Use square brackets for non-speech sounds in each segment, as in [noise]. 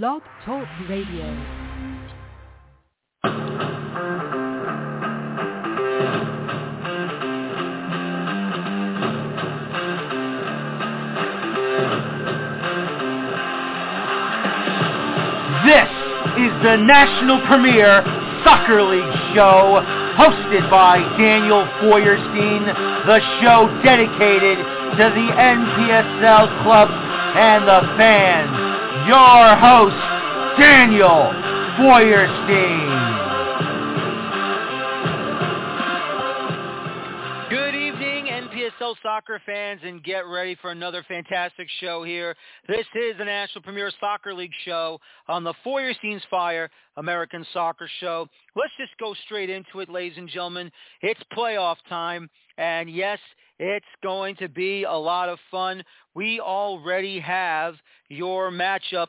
Blog Talk Radio. This is the national premier Soccer League show hosted by Daniel Feuerstein, the show dedicated to the NPSL club and the fans. Your host, Daniel Feuerstein. Good evening, NPSL soccer fans, and get ready for another fantastic show here. This is the National Premier Soccer League show on the Feuerstein's Fire American Soccer Show. Let's just go straight into it, ladies and gentlemen. It's playoff time, and yes, it's going to be a lot of fun. We already have your matchups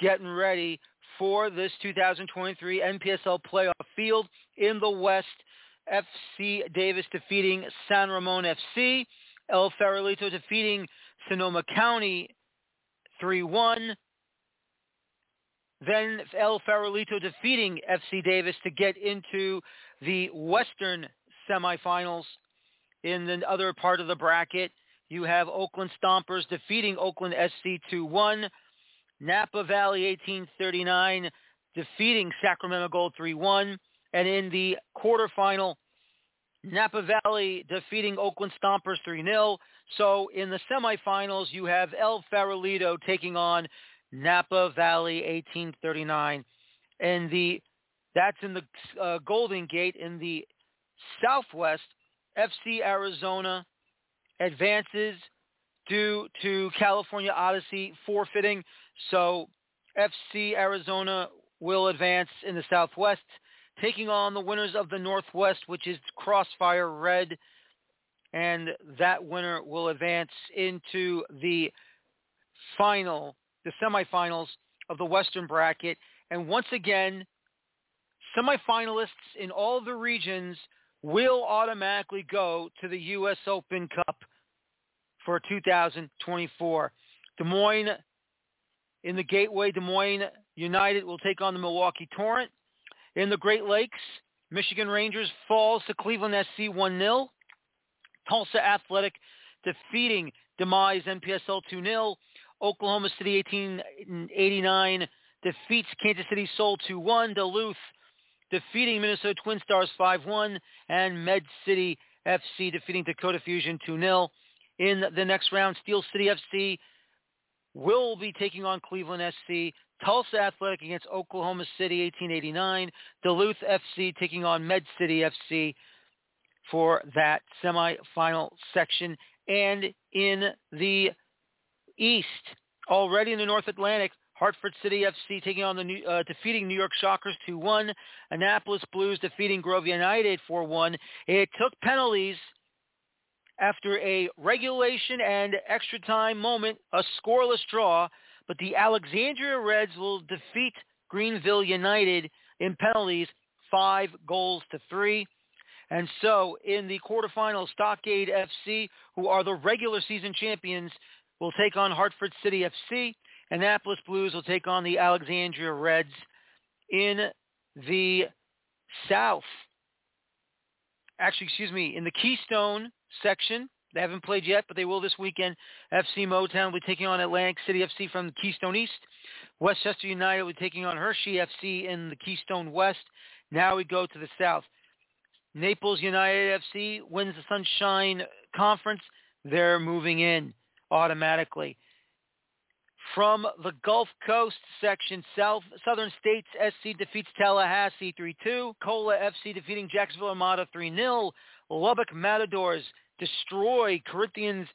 getting ready for this 2023 NPSL playoff field in the West. FC Davis defeating San Ramon FC. El Farolito defeating Sonoma County 3-1. Then El Farolito defeating FC Davis to get into the Western semifinals. In the other part of the bracket, you have Oakland Stompers defeating Oakland SC 2-1. Napa Valley 1839 defeating Sacramento Gold 3-1. And in the quarterfinal, Napa Valley defeating Oakland Stompers 3-0. So in the semifinals, you have El Farolito taking on Napa Valley 1839. And the that's in the uh, Golden Gate. In the Southwest, FC Arizona advances due to California Odyssey forfeiting. So FC Arizona will advance in the Southwest taking on the winners of the Northwest, which is Crossfire Red. And that winner will advance into the final, the semifinals of the Western bracket. And once again, semifinalists in all the regions will automatically go to the U.S. Open Cup for 2024. Des Moines in the Gateway, Des Moines United will take on the Milwaukee Torrent. In the Great Lakes, Michigan Rangers falls to Cleveland SC 1-0. Tulsa Athletic defeating Demize NPSL 2-0. Oklahoma City 1889 defeats Kansas City Soul 2-1. Duluth defeating Minnesota Twin Stars 5-1. And Med City FC defeating Dakota Fusion 2-0. In the next round, Steel City FC will be taking on Cleveland SC. Tulsa Athletic against Oklahoma City 1889. Duluth FC taking on Med City FC for that semifinal section. And in the East, already in the North Atlantic, Hartford City FC taking on the new, uh, defeating New York Shockers 2-1. Annapolis Blues defeating Grove United 4-1. It took penalties after a regulation and extra time moment, a scoreless draw, but the Alexandria Reds will defeat Greenville United in penalties five goals to three. And so in the quarterfinals, Stockade FC, who are the regular season champions, will take on Hartford City FC. Annapolis Blues will take on the Alexandria Reds in the South. Actually, excuse me, in the Keystone section. They haven't played yet, but they will this weekend. FC Motown will be taking on Atlantic City FC from the Keystone East. Westchester United will be taking on Hershey FC in the Keystone West. Now we go to the South. Naples United FC wins the Sunshine Conference. They're moving in automatically. From the Gulf Coast section, South Southern States SC defeats Tallahassee 3-2. Cola FC defeating Jacksonville Armada 3-0. Lubbock Matadors destroy Corinthians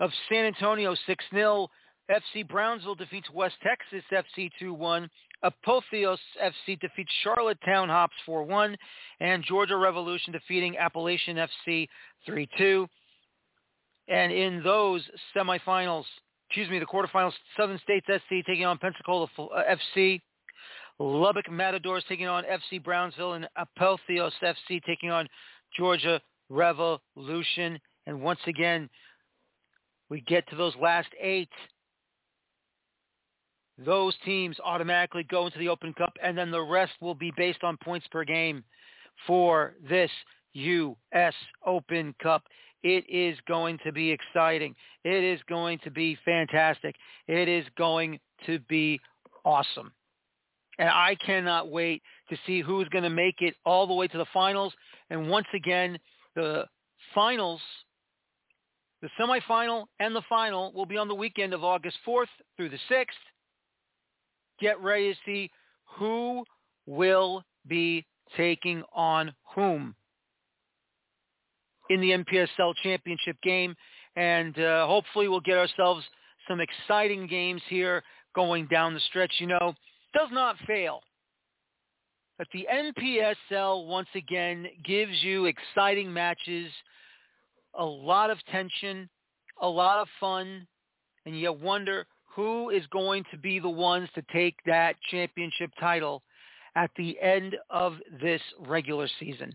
of San Antonio 6-0. FC Brownsville defeats West Texas FC 2-1. Apotheos FC defeats Charlottetown Hops 4-1. And Georgia Revolution defeating Appalachian FC 3-2. And in those semifinals, excuse me, the quarterfinals, Southern States SC taking on Pensacola FC. Uh, Lubbock Matadors taking on FC Brownsville and Apotheos FC taking on Georgia Revolution. And once again, we get to those last eight. those teams automatically go into the Open Cup, and then the rest will be based on points per game for this U.S. Open Cup. It is going to be exciting. It is going to be fantastic. It is going to be awesome. And I cannot wait to see who's going to make it all the way to the finals. And once again, the finals, the semifinal and the final will be on the weekend of August 4th through the 6th. Get ready to see who will be taking on whom in the NPSL championship game. And uh, hopefully we'll get ourselves some exciting games here going down the stretch. You know, does not fail. But the NPSL, once again, gives you exciting matches, a lot of tension, a lot of fun, and you wonder who is going to be the ones to take that championship title at the end of this regular season.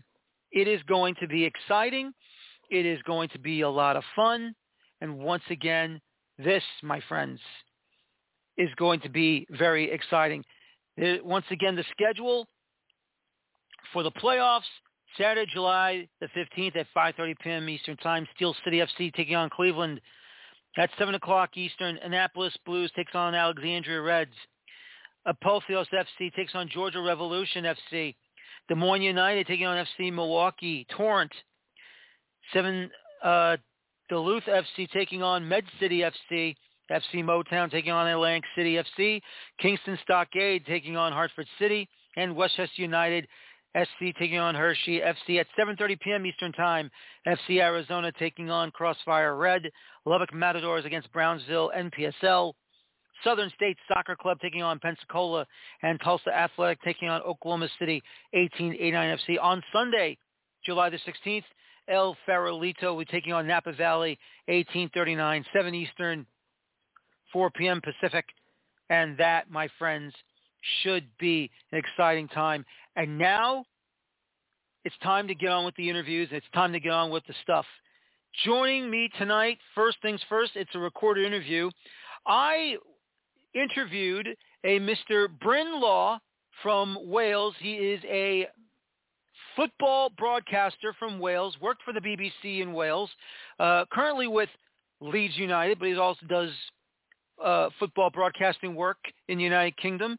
It is going to be exciting. It is going to be a lot of fun. And once again, this, my friends, is going to be very exciting. Once again, the schedule for the playoffs, Saturday, July the 15th at 5.30 p.m. Eastern Time, Steel City FC taking on Cleveland. At 7 o'clock Eastern, Annapolis Blues takes on Alexandria Reds. Apotheos FC takes on Georgia Revolution FC. Des Moines United taking on FC Milwaukee. Torrent. 7 uh, Duluth FC taking on Med City FC. FC Motown taking on Atlantic City FC. Kingston Stockade taking on Hartford City. And Westchester United SC taking on Hershey FC at 7.30 p.m. Eastern Time. FC Arizona taking on Crossfire Red. Lubbock Matadors against Brownsville NPSL. Southern State Soccer Club taking on Pensacola. And Tulsa Athletic taking on Oklahoma City 1889 FC. On Sunday, July the 16th, El Farolito will be taking on Napa Valley 1839, 7 Eastern, 4 p.m. Pacific. And that, my friends, should be an exciting time. And now it's time to get on with the interviews. It's time to get on with the stuff. Joining me tonight, first things first, it's a recorded interview. I interviewed a Mr. Bryn Law from Wales. He is a football broadcaster from Wales, worked for the BBC in Wales, uh, currently with Leeds United, but he also does uh, football broadcasting work in the United Kingdom.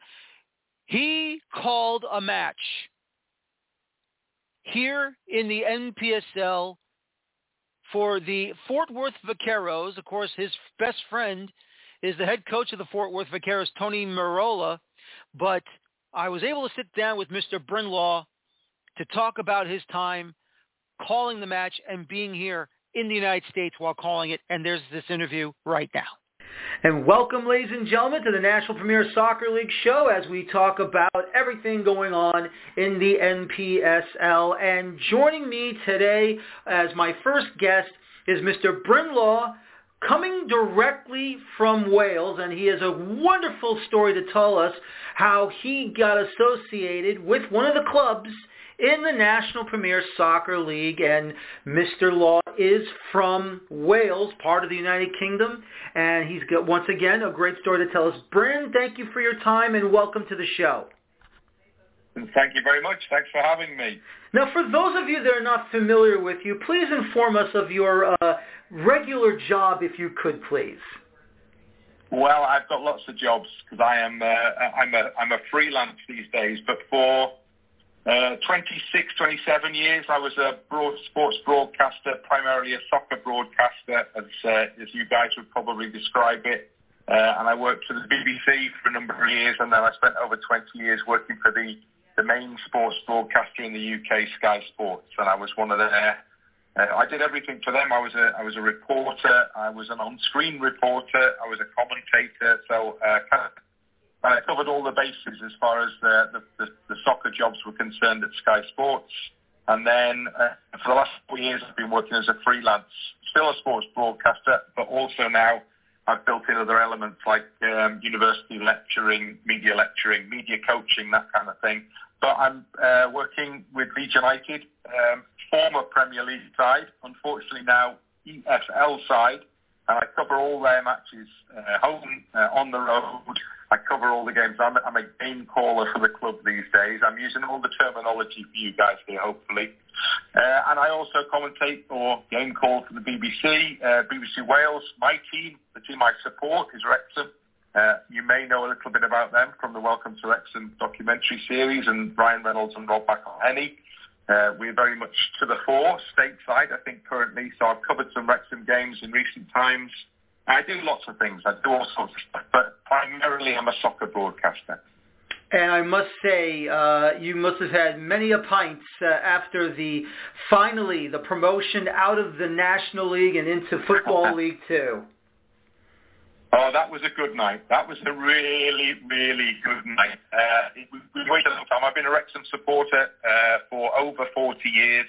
He called a match here in the NPSL for the Fort Worth Vaqueros. Of course, his best friend is the head coach of the Fort Worth Vaqueros, Tony Merola. But I was able to sit down with Mr. Bryn Law to talk about his time calling the match and being here in the United States while calling it. And there's this interview right now. And welcome, ladies and gentlemen, to the National Premier Soccer League show as we talk about everything going on in the NPSL. And joining me today as my first guest is Mr. Bryn Law, coming directly from Wales, and he has a wonderful story to tell us how he got associated with one of the clubs in the National Premier Soccer League. And Mr. Law is from Wales, part of the United Kingdom. And he's got, once again, a great story to tell us. Bryn, thank you for your time and welcome to the show. Thank you very much. Thanks for having me. Now, for those of you that are not familiar with you, please inform us of your uh, regular job, if you could, please. Well, I've got lots of jobs because I am uh, I'm a I'm a freelance these days. But for uh, 26, 27 years, I was a broad sports broadcaster, primarily a soccer broadcaster, as, uh, as you guys would probably describe it. Uh, and I worked for the BBC for a number of years, and then I spent over 20 years working for the, the main sports broadcaster in the UK, Sky Sports, and I was one of their. Uh, I did everything for them. I was a I was a reporter. I was an on-screen reporter. I was a commentator. So uh, I covered all the bases as far as the, the, the, the soccer jobs were concerned at Sky Sports. And then uh, for the last four years, I've been working as a freelance, still a sports broadcaster, but also now I've built in other elements like um, university lecturing, media lecturing, media coaching, that kind of thing. But I'm uh, working with Leeds United, um, former Premier League side, unfortunately now EFL side, and I cover all their matches, uh, home, uh, on the road. I cover all the games. I'm, I'm a game caller for the club these days. I'm using all the terminology for you guys here, hopefully. Uh, and I also commentate or game call for the BBC, uh, BBC Wales. My team, the team I support, is Wrexham. Uh, you may know a little bit about them from the Welcome to Wrexham documentary series and Ryan Reynolds and Rob McElhenney. Uh, we're very much to the fore, stateside, I think, currently. So I've covered some Wrexham games in recent times. I do lots of things. I do all sorts of stuff, but primarily I'm a soccer broadcaster. And I must say, uh, you must have had many a pints uh, after the finally the promotion out of the National League and into Football [laughs] League Two. Oh, that was a good night. That was a really, really good night. Uh, we waited a long time. I've been a Wrexham supporter uh, for over 40 years,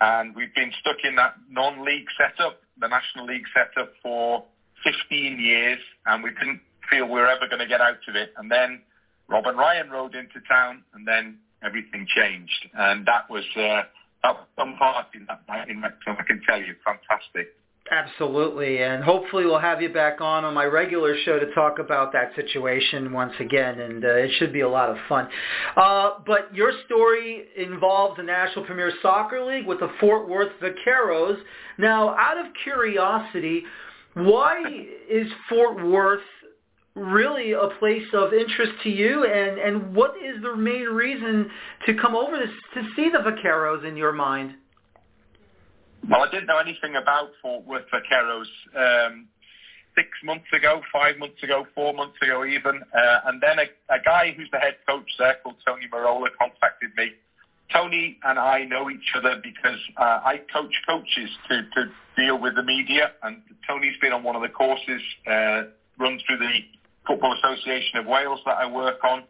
and we've been stuck in that non-league setup, the National League setup, for 15 years, and we didn't feel we were ever going to get out of it. And then Rob and Ryan rode into town, and then everything changed. And that was uh, that was some party that night in Wrexham, I can tell you, fantastic. Absolutely, and hopefully we'll have you back on on my regular show to talk about that situation once again, and uh, it should be a lot of fun. Uh, but your story involves the National Premier Soccer League with the Fort Worth Vaqueros. Now, out of curiosity, why is Fort Worth really a place of interest to you, and, and what is the main reason to come over to, to see the Vaqueros in your mind? Well, I didn't know anything about Fort Worth Vaqueros um, six months ago, five months ago, four months ago even. Uh, and then a, a guy who's the head coach there called Tony Merola contacted me. Tony and I know each other because uh, I coach coaches to, to deal with the media, and Tony's been on one of the courses uh, run through the Football Association of Wales that I work on.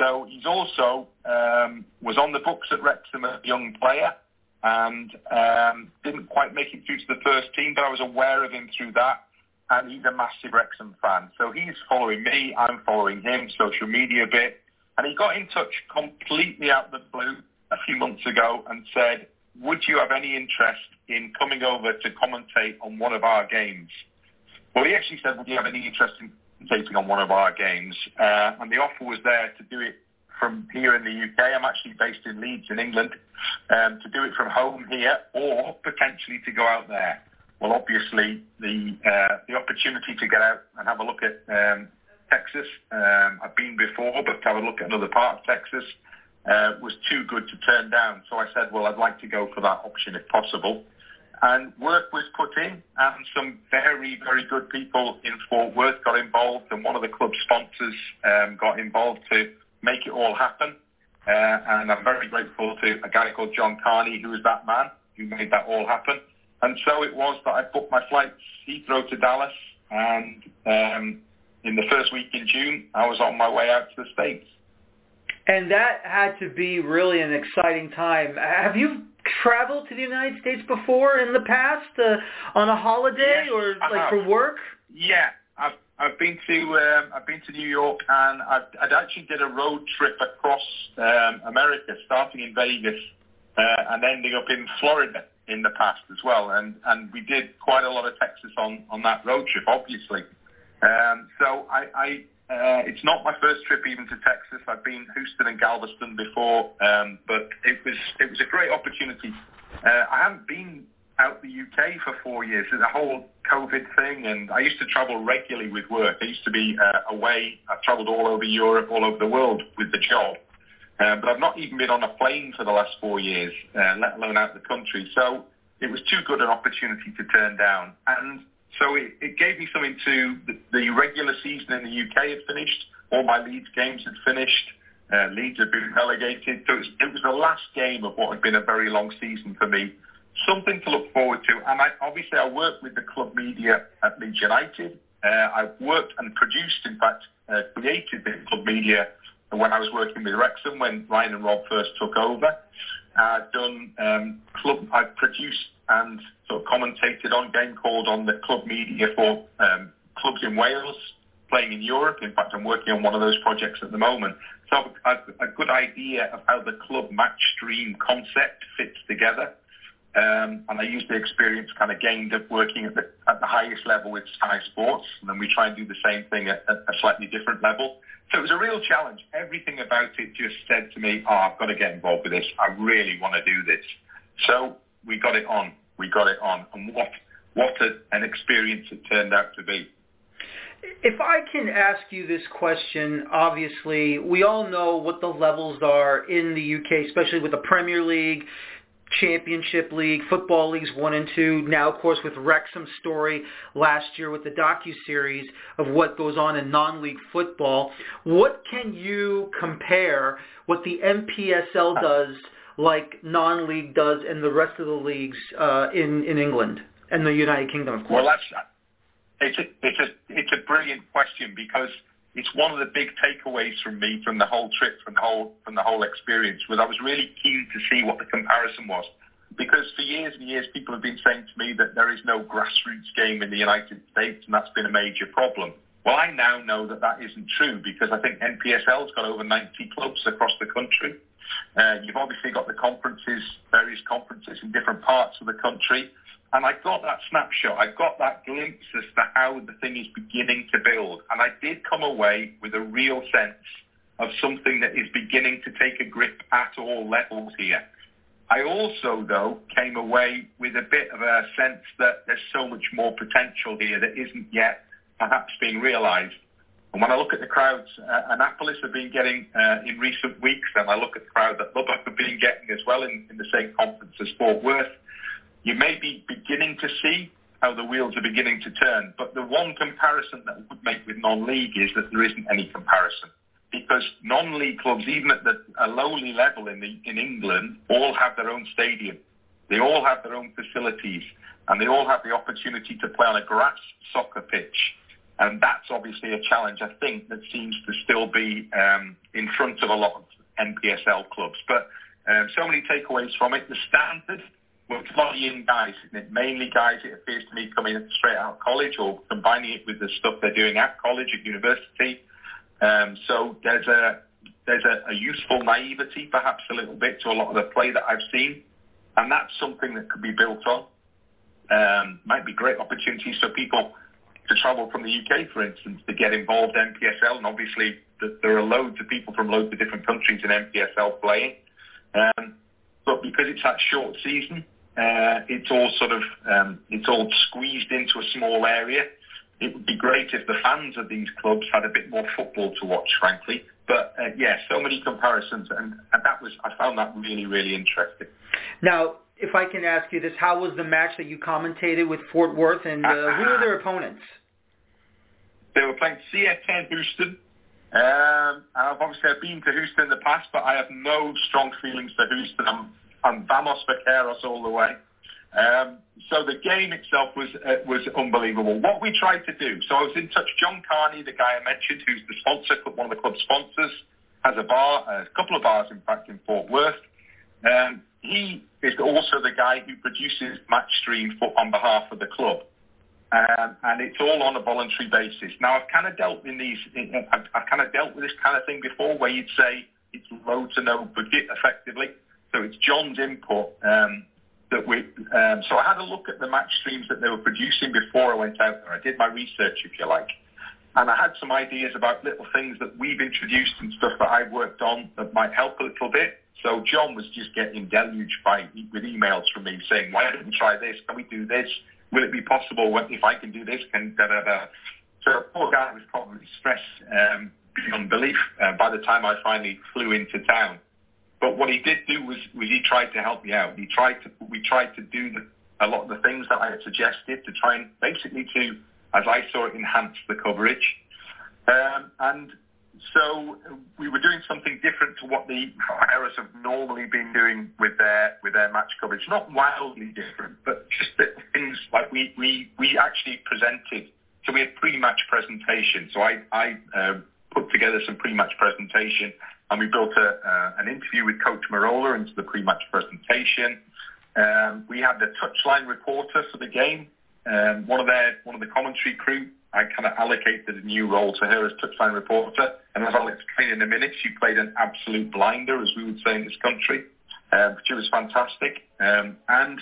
So he's also um, was on the books at Wrexham as a young player and um, didn't quite make it through to the first team, but I was aware of him through that. And he's a massive Wrexham fan. So he's following me, I'm following him, social media a bit. And he got in touch completely out of the blue a few months ago and said, would you have any interest in coming over to commentate on one of our games? Well, he actually said, would you have any interest in commentating on one of our games? Uh, and the offer was there to do it from here in the UK. I'm actually based in Leeds in England. Um, to do it from home here or potentially to go out there. Well, obviously the uh, the opportunity to get out and have a look at um, Texas. Um, I've been before, but to have a look at another part of Texas uh, was too good to turn down. So I said, well, I'd like to go for that option if possible. And work was put in, and some very, very good people in Fort Worth got involved, and one of the club sponsors um, got involved to make it all happen. Uh, and I'm very grateful to a guy called John Carney, who was that man who made that all happen. And so it was that I booked my flights Heathrow to Dallas, and um, in the first week in June, I was on my way out to the States. And that had to be really an exciting time. Have you traveled to the United States before in the past uh, on a holiday yes, or like for work? Yeah, I've been to um, I've been to New York and I've, I'd actually did a road trip across um, America, starting in Vegas uh, and ending up in Florida in the past as well. And and we did quite a lot of Texas on on that road trip, obviously. Um, so I, I uh, it's not my first trip even to Texas. I've been Houston and Galveston before, um, but it was it was a great opportunity. Uh, I haven't been out the UK for four years. A whole COVID thing, and I used to travel regularly with work. I used to be uh, away. I've travelled all over Europe, all over the world with the job. Um, but I've not even been on a plane for the last four years, uh, let alone out the country. So it was too good an opportunity to turn down. And so it, it gave me something to, the, the regular season in the UK had finished. All my Leeds games had finished. Uh, Leeds had been relegated. So it was, it was the last game of what had been a very long season for me something to look forward to. And I, obviously, I work with the club media at Leeds United. Uh, I've worked and produced, in fact, uh, created the club media when I was working with Wrexham when Ryan and Rob first took over. I've done um, club. I've produced and sort of commentated on game called on the club media for um, clubs in Wales playing in Europe. In fact, I'm working on one of those projects at the moment. So I've a good idea of how the club match stream concept fits together. Um, and I use the experience kind of gained of working at the, at the highest level with Sky Sports, and then we try and do the same thing at, at a slightly different level. So it was a real challenge. Everything about it just said to me, oh, I've got to get involved with this. I really want to do this. So we got it on. We got it on. And what, what a, an experience it turned out to be. If I can ask you this question, obviously, we all know what the levels are in the UK, especially with the Premier League, Championship League, Football Leagues 1 and 2, now, of course, with Wrexham's story last year with the docu-series of what goes on in non-league football. What can you compare what the NPSL does like non-league does and the rest of the leagues uh, in, in England and the United Kingdom, of course? Well, that's, it's, a, it's, a, it's a brilliant question because – it's one of the big takeaways from me from the whole trip, from the whole from the whole experience, was I was really keen to see what the comparison was. Because for years and years, people have been saying to me that there is no grassroots game in the United States, and that's been a major problem. Well, I now know that that isn't true because I think NPSL's got over 90 clubs across the country. Uh, you've obviously got the conferences, various conferences in different parts of the country. And I got that snapshot. I got that glimpse as to how the thing is beginning to build. And I did come away with a real sense of something that is beginning to take a grip at all levels here. I also, though, came away with a bit of a sense that there's so much more potential here that isn't yet perhaps being realised. And when I look at the crowds uh, Annapolis have been getting uh, in recent weeks, and I look at the crowd that Lubbock have been getting as well in, in the same conference as Fort Worth, you may be beginning to see how the wheels are beginning to turn, but the one comparison that we would make with non-league is that there isn't any comparison. Because non-league clubs, even at the, a lowly level in, the, in England, all have their own stadium. They all have their own facilities, and they all have the opportunity to play on a grass soccer pitch. And that's obviously a challenge, I think, that seems to still be um, in front of a lot of NPSL clubs. But um, so many takeaways from it. The standard well, young guys, mainly guys, it appears to me, coming straight out of college or combining it with the stuff they're doing at college, at university. Um, so there's a there's a, a useful naivety, perhaps a little bit, to a lot of the play that I've seen, and that's something that could be built on. Um, might be great opportunities for people to travel from the UK, for instance, to get involved in NPSL, and obviously there are loads of people from loads of different countries in NPSL playing. Um, but because it's that short season, uh, it's all sort of um, it's all squeezed into a small area. It would be great if the fans of these clubs had a bit more football to watch, frankly. But uh, yeah, so many comparisons, and, and that was I found that really really interesting. Now, if I can ask you this, how was the match that you commentated with Fort Worth, and uh, who were their [laughs] opponents? They were playing CF10 Houston. Um, and I've obviously I've been to Houston in the past, but I have no strong feelings for Houston. I'm and vamos vaqueros all the way. Um, so the game itself was uh, was unbelievable. What we tried to do, so I was in touch. John Carney, the guy I mentioned, who's the sponsor, one of the club sponsors, has a bar, a couple of bars, in fact, in Fort Worth. Um, he is also the guy who produces match stream for, on behalf of the club. Um, and it's all on a voluntary basis. Now, I've kind of dealt in these, I've, I've kind of dealt with this kind of thing before, where you'd say it's low to no budget, effectively. So it's John's input um, that we. Um, so I had a look at the match streams that they were producing before I went out there. I did my research, if you like, and I had some ideas about little things that we've introduced and stuff that I've worked on that might help a little bit. So John was just getting deluged by with emails from me saying, "Why don't we try this? Can we do this? Will it be possible if I can do this? Can da da da." So poor guy was probably stressed um, beyond belief uh, by the time I finally flew into town. But what he did do was, was he tried to help me out. He tried to, we tried to do the, a lot of the things that I had suggested to try and basically to, as I saw it, enhance the coverage. Um, and so we were doing something different to what the Harris have normally been doing with their with their match coverage. Not wildly different, but just that things like we we we actually presented. So we had pre-match presentation. So I I uh, put together some pre-match presentation and we built a, uh, an interview with Coach Merola into the pre-match presentation. Um, we had the touchline reporter for the game. Um, one of their one of the commentary crew. I kind of allocated a new role to her as touchline reporter, and as I'll explain in a minute, she played an absolute blinder, as we would say in this country. Um, she was fantastic, um, and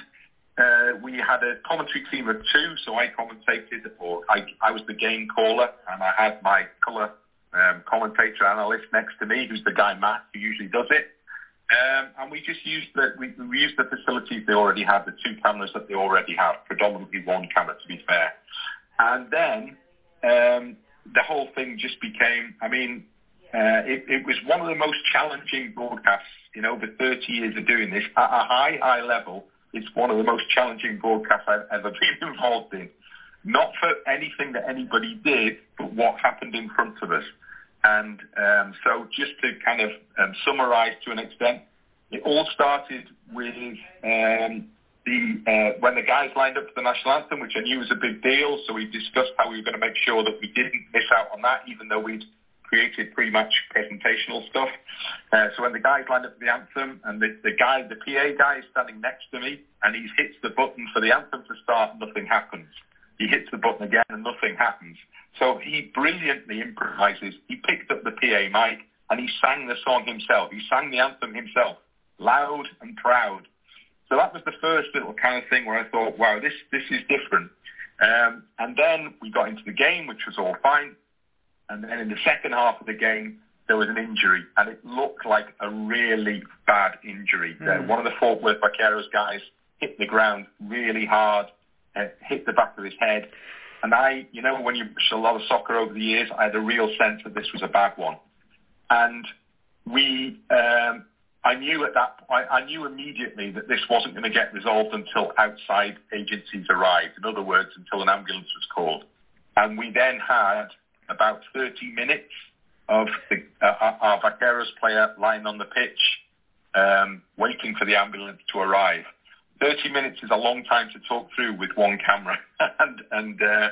uh, we had a commentary team of two, so I commentated, or I, I was the game caller, and I had my colour um, commentator analyst next to me, who's the guy Matt, who usually does it. Um, and we just used the we, we used the facilities they already had, the two cameras that they already have, predominantly one camera to be fair. And then um, the whole thing just became, I mean, uh, it, it was one of the most challenging broadcasts in over 30 years of doing this at a high, high level. It's one of the most challenging broadcasts I've ever [laughs] been involved in. Not for anything that anybody did, but what happened in front of us. And um, so just to kind of um, summarize to an extent, it all started with um, the uh, when the guys lined up for the national anthem, which I knew was a big deal. So we discussed how we were going to make sure that we didn't miss out on that, even though we'd created pre-match presentational stuff. Uh, so when the guys lined up for the anthem, and the, the guy, the PA guy, is standing next to me, and he hits the button for the anthem to start, nothing happens. He hits the button again, and nothing happens. So he brilliantly improvises. He picked up the PA mic and he sang the song himself. He sang the anthem himself, loud and proud. So that was the first little kind of thing where I thought, wow, this this is different. Um, and then we got into the game, which was all fine. And then in the second half of the game, there was an injury, and it looked like a really bad injury. Mm. Uh, one of the Fort Worth Vaqueros guys hit the ground really hard, uh, hit the back of his head, and I, you know, when you watch a lot of soccer over the years, I had a real sense that this was a bad one. And we, um, I knew at that point, I knew immediately that this wasn't going to get resolved until outside agencies arrived. In other words, until an ambulance was called. And we then had about 30 minutes of the, uh, our Vaqueros player lying on the pitch, um, waiting for the ambulance to arrive. 30 minutes is a long time to talk through with one camera. [laughs] and and uh,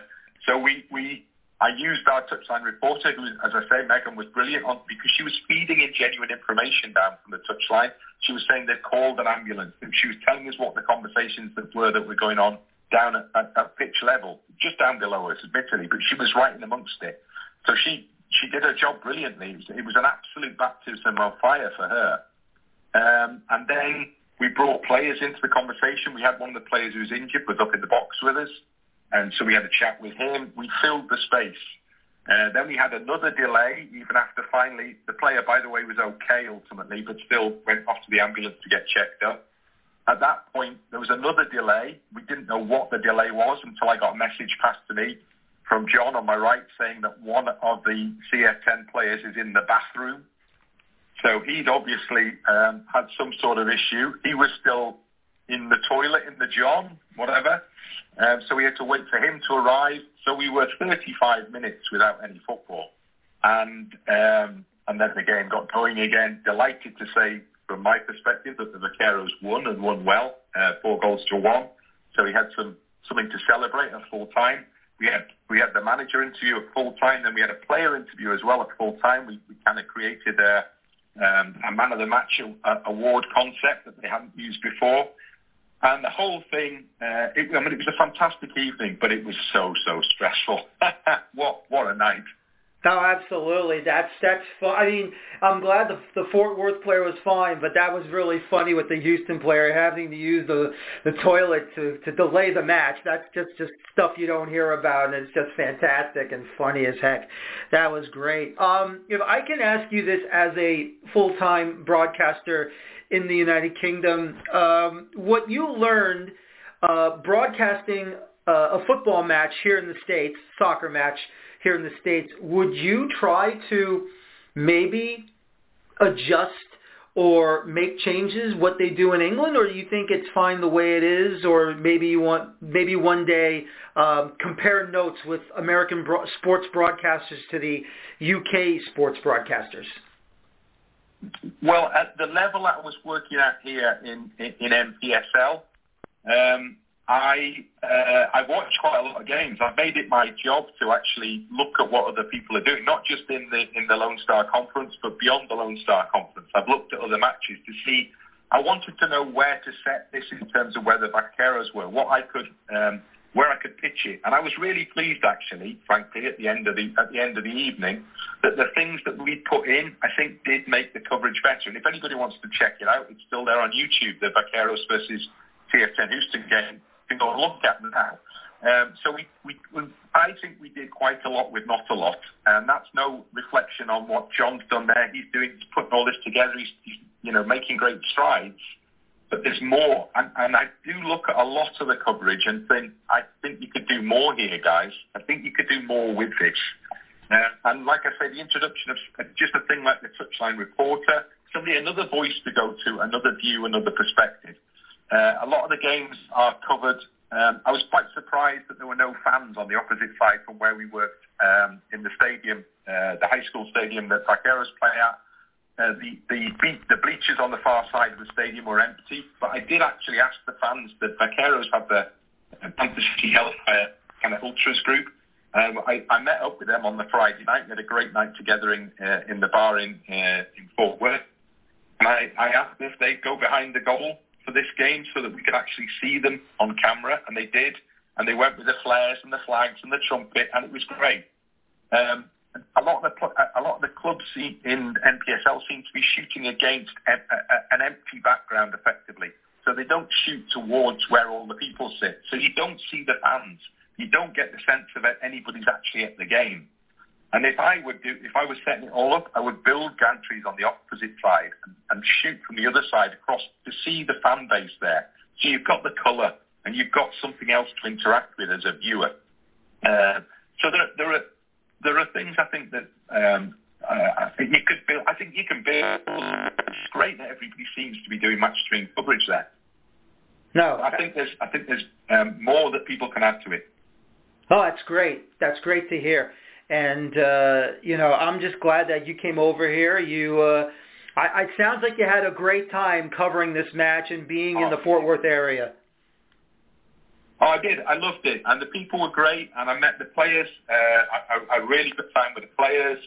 so we, we, I used our touchline reporter, who, as I say, Megan was brilliant on because she was feeding in genuine information down from the touchline. She was saying they'd called an ambulance. She was telling us what the conversations that were that were going on down at, at, at pitch level, just down below us, admittedly, but she was right in amongst it. So she, she did her job brilliantly. It was, it was an absolute baptism of fire for her. Um, and then we brought players into the conversation. We had one of the players who was injured was up in the box with us, and so we had a chat with him. We filled the space. Uh, then we had another delay, even after finally the player, by the way, was okay ultimately, but still went off to the ambulance to get checked up. At that point, there was another delay. We didn't know what the delay was until I got a message passed to me from John on my right saying that one of the CF10 players is in the bathroom so he'd obviously um, had some sort of issue. He was still in the toilet in the John, whatever. Um, so we had to wait for him to arrive. So we were 35 minutes without any football. And um, and then the game got going again. Delighted to say, from my perspective, that the Vaqueros won and won well, uh, four goals to one. So we had some something to celebrate at full time. We had we had the manager interview at full time, then we had a player interview as well at full time. We, we kind of created a um, a man of the match award concept that they hadn't used before. And the whole thing, uh, it, I mean, it was a fantastic evening, but it was so, so stressful. [laughs] what, what a night. No, absolutely. That's that's. Fun. I mean, I'm glad the the Fort Worth player was fine, but that was really funny with the Houston player having to use the the toilet to to delay the match. That's just just stuff you don't hear about, and it's just fantastic and funny as heck. That was great. Um, if I can ask you this as a full time broadcaster in the United Kingdom, um, what you learned uh, broadcasting uh, a football match here in the states, soccer match here in the States, would you try to maybe adjust or make changes what they do in England, or do you think it's fine the way it is, or maybe you want maybe one day um, compare notes with American bro- sports broadcasters to the UK sports broadcasters? Well, at the level I was working at here in in, in NPSL, um, I uh, I watch quite a lot of games. I've made it my job to actually look at what other people are doing, not just in the in the Lone Star Conference, but beyond the Lone Star Conference. I've looked at other matches to see. I wanted to know where to set this in terms of where the vaqueros were, what I could, um, where I could pitch it, and I was really pleased actually, frankly, at the end of the at the end of the evening, that the things that we put in, I think, did make the coverage better. And if anybody wants to check it out, it's still there on YouTube. The vaqueros versus CF10 Houston game. Go and look at now. Um, so we, we, we, I think we did quite a lot with not a lot, and that's no reflection on what John's done there. He's doing, he's putting all this together. He's, he's you know, making great strides. But there's more, and, and I do look at a lot of the coverage and think, I think you could do more here, guys. I think you could do more with this. Uh, and like I say, the introduction of just a thing like the touchline reporter, somebody, another voice to go to, another view, another perspective. Uh, a lot of the games are covered. Um, I was quite surprised that there were no fans on the opposite side from where we worked um, in the stadium, uh, the high school stadium that Vaqueros play at. Uh, the, the, the bleachers on the far side of the stadium were empty, but I did actually ask the fans that Vaqueros have the Panther City Hellfire kind of ultras group. Um, I, I met up with them on the Friday night. We had a great night together in uh, in the bar in uh, in Fort Worth. And I, I asked if they'd go behind the goal for this game so that we could actually see them on camera, and they did. And they went with the flares and the flags and the trumpet, and it was great. Um, a lot of the a lot of the clubs in NPSL seem to be shooting against an empty background effectively. So they don't shoot towards where all the people sit. So you don't see the fans. You don't get the sense of anybody's actually at the game. And if I would do, if I was setting it all up, I would build gantries on the opposite side and, and shoot from the other side across to see the fan base there. So you've got the colour and you've got something else to interact with as a viewer. Uh, so there, there are there are things I think that um, I think you could build. I think you can build. It's great that everybody seems to be doing match stream coverage there. No, I think there's I think there's um, more that people can add to it. Oh, that's great. That's great to hear. And uh, you know, I'm just glad that you came over here. You, uh, I, it sounds like you had a great time covering this match and being oh, in the Fort Worth area. Oh, I did. I loved it, and the people were great, and I met the players. Uh, I, I, I really good time with the players,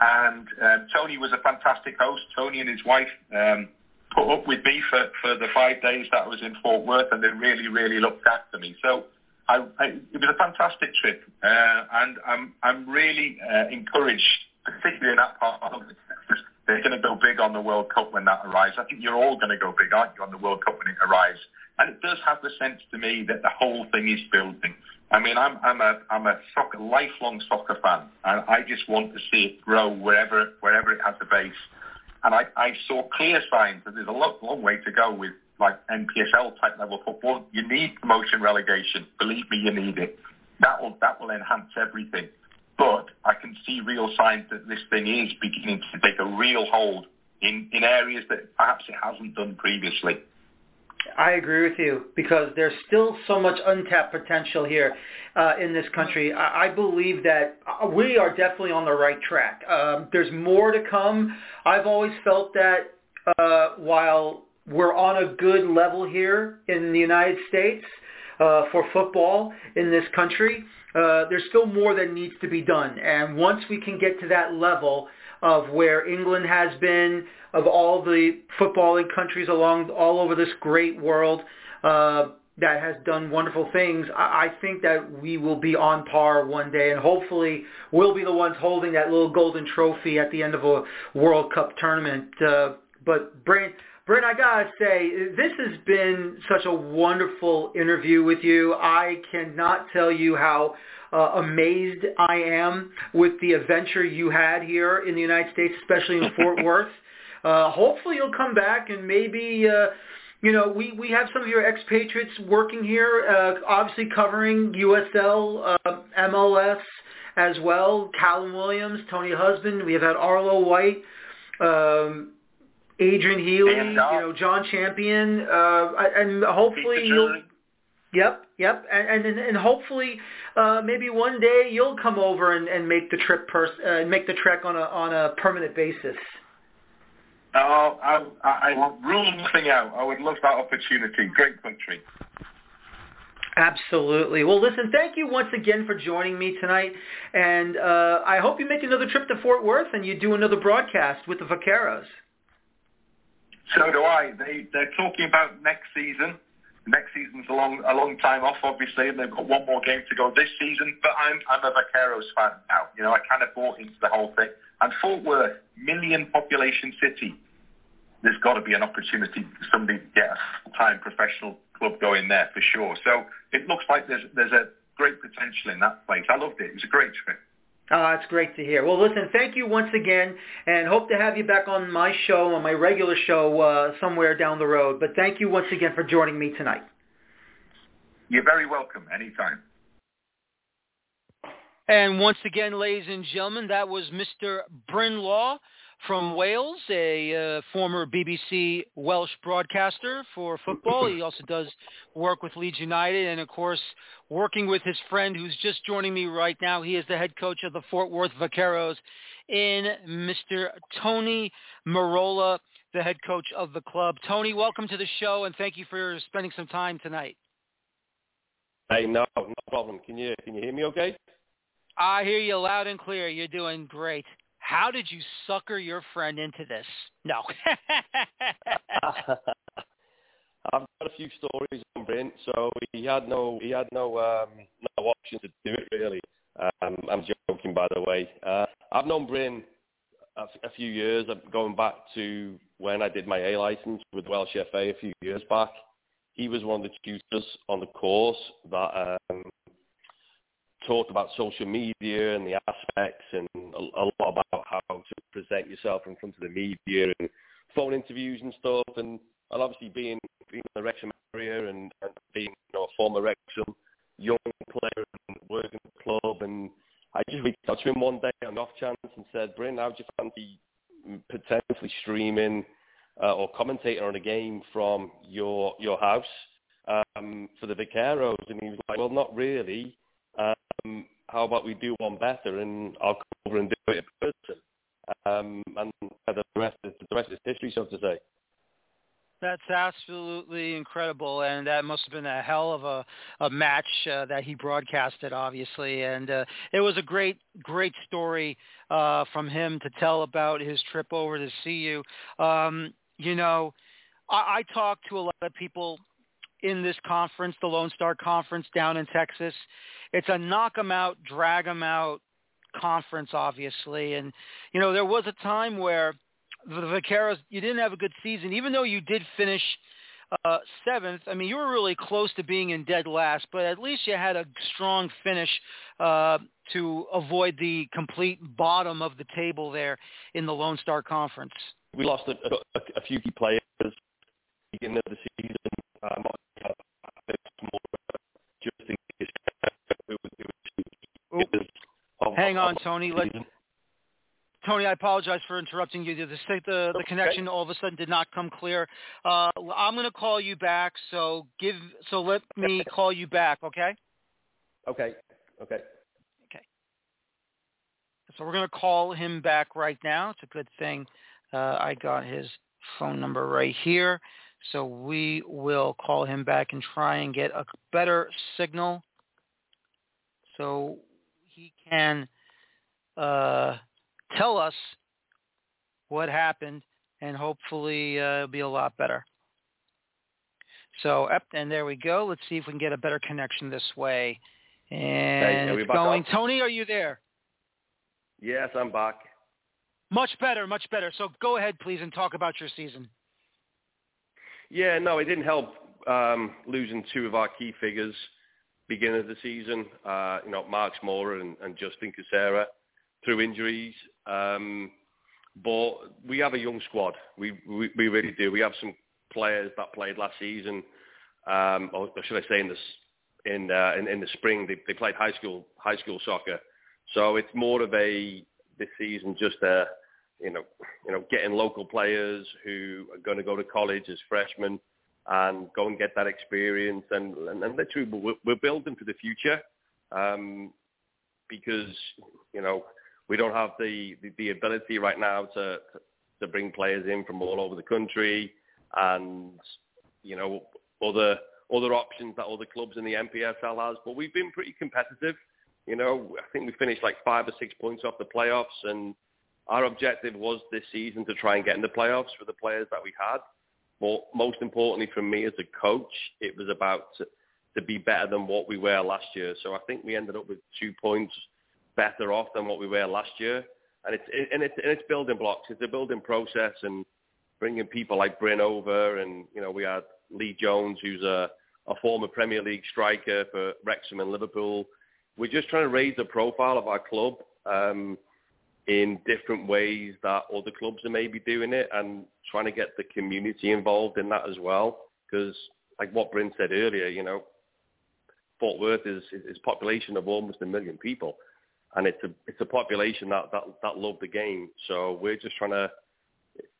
and um, Tony was a fantastic host. Tony and his wife um, put up with me for, for the five days that I was in Fort Worth, and they really, really looked after me. So I, I, it was a fantastic trip, uh, and I'm I'm really uh, encouraged, particularly in that part of the they're going to go big on the World Cup when that arrives. I think you're all going to go big, aren't you, on the World Cup when it arrives? And it does have the sense to me that the whole thing is building. I mean, I'm, I'm a, I'm a soccer, lifelong soccer fan, and I just want to see it grow wherever, wherever it has a base. And I, I saw clear signs that there's a long, long way to go with like NPSL type level football. You need promotion relegation. Believe me, you need it. That will, that will enhance everything. But I can see real signs that this thing is beginning to take a real hold in, in areas that perhaps it hasn't done previously. I agree with you because there's still so much untapped potential here uh, in this country. I, I believe that we are definitely on the right track. Um, there's more to come. I've always felt that uh, while we're on a good level here in the United States uh, for football in this country, uh, there's still more that needs to be done. And once we can get to that level of where England has been, of all the footballing countries along all over this great world uh, that has done wonderful things, I, I think that we will be on par one day, and hopefully we'll be the ones holding that little golden trophy at the end of a World Cup tournament. Uh, but Brent, Brent, I gotta say, this has been such a wonderful interview with you. I cannot tell you how uh, amazed I am with the adventure you had here in the United States, especially in [laughs] Fort Worth. Uh, hopefully you'll come back and maybe, uh, you know, we, we have some of your expatriates working here, uh, obviously covering USL, uh, MLS as well, Callum Williams, Tony Husband. We have had Arlo White, um, Adrian Healy, you know, John Champion, uh, and hopefully you'll Yep, yep, and and, and hopefully uh, maybe one day you'll come over and, and make the trip pers- uh, make the trek on a on a permanent basis. Oh, I, I, I rule nothing out. I would love that opportunity. Great country. Absolutely. Well, listen, thank you once again for joining me tonight, and uh, I hope you make another trip to Fort Worth and you do another broadcast with the Vaqueros. So do I. They they're talking about next season next season's a long a long time off, obviously, and they've got one more game to go this season. But I'm I'm a Vaqueros fan now. You know, I kind of bought into the whole thing. And Fort Worth, million population city. there's got to be an opportunity for somebody to get a time professional club going there for sure. So it looks like there's there's a great potential in that place. I loved it. It was a great trip. Oh, that's great to hear. Well, listen, thank you once again, and hope to have you back on my show, on my regular show, uh, somewhere down the road. But thank you once again for joining me tonight. You're very welcome. Anytime. And once again, ladies and gentlemen, that was Mr. Bryn Law from Wales, a uh, former BBC Welsh broadcaster for football. He also does work with Leeds United and, of course, working with his friend who's just joining me right now. He is the head coach of the Fort Worth Vaqueros in Mr. Tony Merola, the head coach of the club. Tony, welcome to the show, and thank you for spending some time tonight. Hey, no, no problem. Can you can you hear me okay? I hear you loud and clear. You're doing great. How did you sucker your friend into this? No. [laughs] I've got a few stories on Bryn, so he had no he had no um, no option to do it really. Um, I'm joking, by the way. Uh, I've known Bryn a, a few years, going back to when I did my A license with Welsh FA a few years back. He was one of the tutors on the course that um, talked about social media and the aspects and a, a lot about how to present yourself in front of the media and phone interviews and stuff. And, and obviously being, being in the Wrexham area and, and being you know, a former Wrexham young player and working at the club. And I just reached out to him one day on off chance and said, Bryn, how do you fancy potentially streaming uh, or commentating on a game from your your house um, for the Vaqueros? And he was like, well, not really um, how about we do one better and I'll come over and do it in person. Um, and the rest is the rest is history, so to say. That's absolutely incredible, and that must have been a hell of a, a match uh, that he broadcasted, obviously. And uh, it was a great, great story uh, from him to tell about his trip over to see you. Um, you know, I, I talk to a lot of people in this conference, the Lone Star Conference down in Texas. It's a knock 'em out, drag 'em out conference, obviously. And, you know, there was a time where the Vaqueros, you didn't have a good season, even though you did finish uh, seventh. I mean, you were really close to being in dead last, but at least you had a strong finish uh, to avoid the complete bottom of the table there in the Lone Star Conference. We lost a, a, a few key players beginning of the season. Um, Hang on, Tony. Let, Tony, I apologize for interrupting you. The, the, the connection all of a sudden did not come clear. Uh, I'm going to call you back. So give. So let me call you back. Okay. Okay. Okay. Okay. So we're going to call him back right now. It's a good thing uh, I got his phone number right here. So we will call him back and try and get a better signal so he can uh, tell us what happened and hopefully uh, it'll be a lot better. So, and there we go. Let's see if we can get a better connection this way. And hey, it's going. Up? Tony, are you there? Yes, I'm back. Much better, much better. So go ahead, please, and talk about your season. Yeah, no, it didn't help um, losing two of our key figures beginning of the season. Uh, you know, Mark Smorer and, and Justin Casera through injuries. Um, but we have a young squad. We, we, we really do. We have some players that played last season, um, or should I say in the in, uh, in in the spring they, they played high school high school soccer. So it's more of a this season just a you know, you know, getting local players who are going to go to college as freshmen and go and get that experience. And, and, and literally, we're, we're building for the future um, because, you know, we don't have the, the, the ability right now to, to bring players in from all over the country and, you know, other other options that other clubs in the NPSL has. But we've been pretty competitive. You know, I think we finished like five or six points off the playoffs and our objective was this season to try and get in the playoffs for the players that we had. But most importantly for me as a coach, it was about to, to be better than what we were last year. So I think we ended up with two points better off than what we were last year. And it's and it's and it's building blocks. It's a building process, and bringing people like Bryn over, and you know we had Lee Jones, who's a, a former Premier League striker for Wrexham and Liverpool. We're just trying to raise the profile of our club um, in different ways that other clubs are maybe doing it, and trying to get the community involved in that as well. Because, like what Bryn said earlier, you know, Fort Worth is is population of almost a million people, and it's a it's a population that that that love the game. So we're just trying to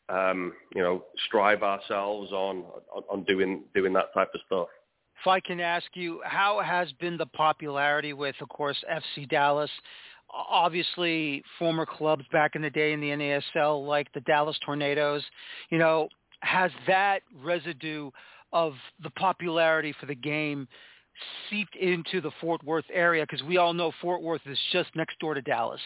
um, you know, strive ourselves on, on, on doing doing that type of stuff. If I can ask you, how has been the popularity with, of course, FC Dallas? Obviously, former clubs back in the day in the NASL, like the Dallas Tornadoes. You know, has that residue of the popularity for the game seeped into the Fort Worth area? Because we all know Fort Worth is just next door to Dallas.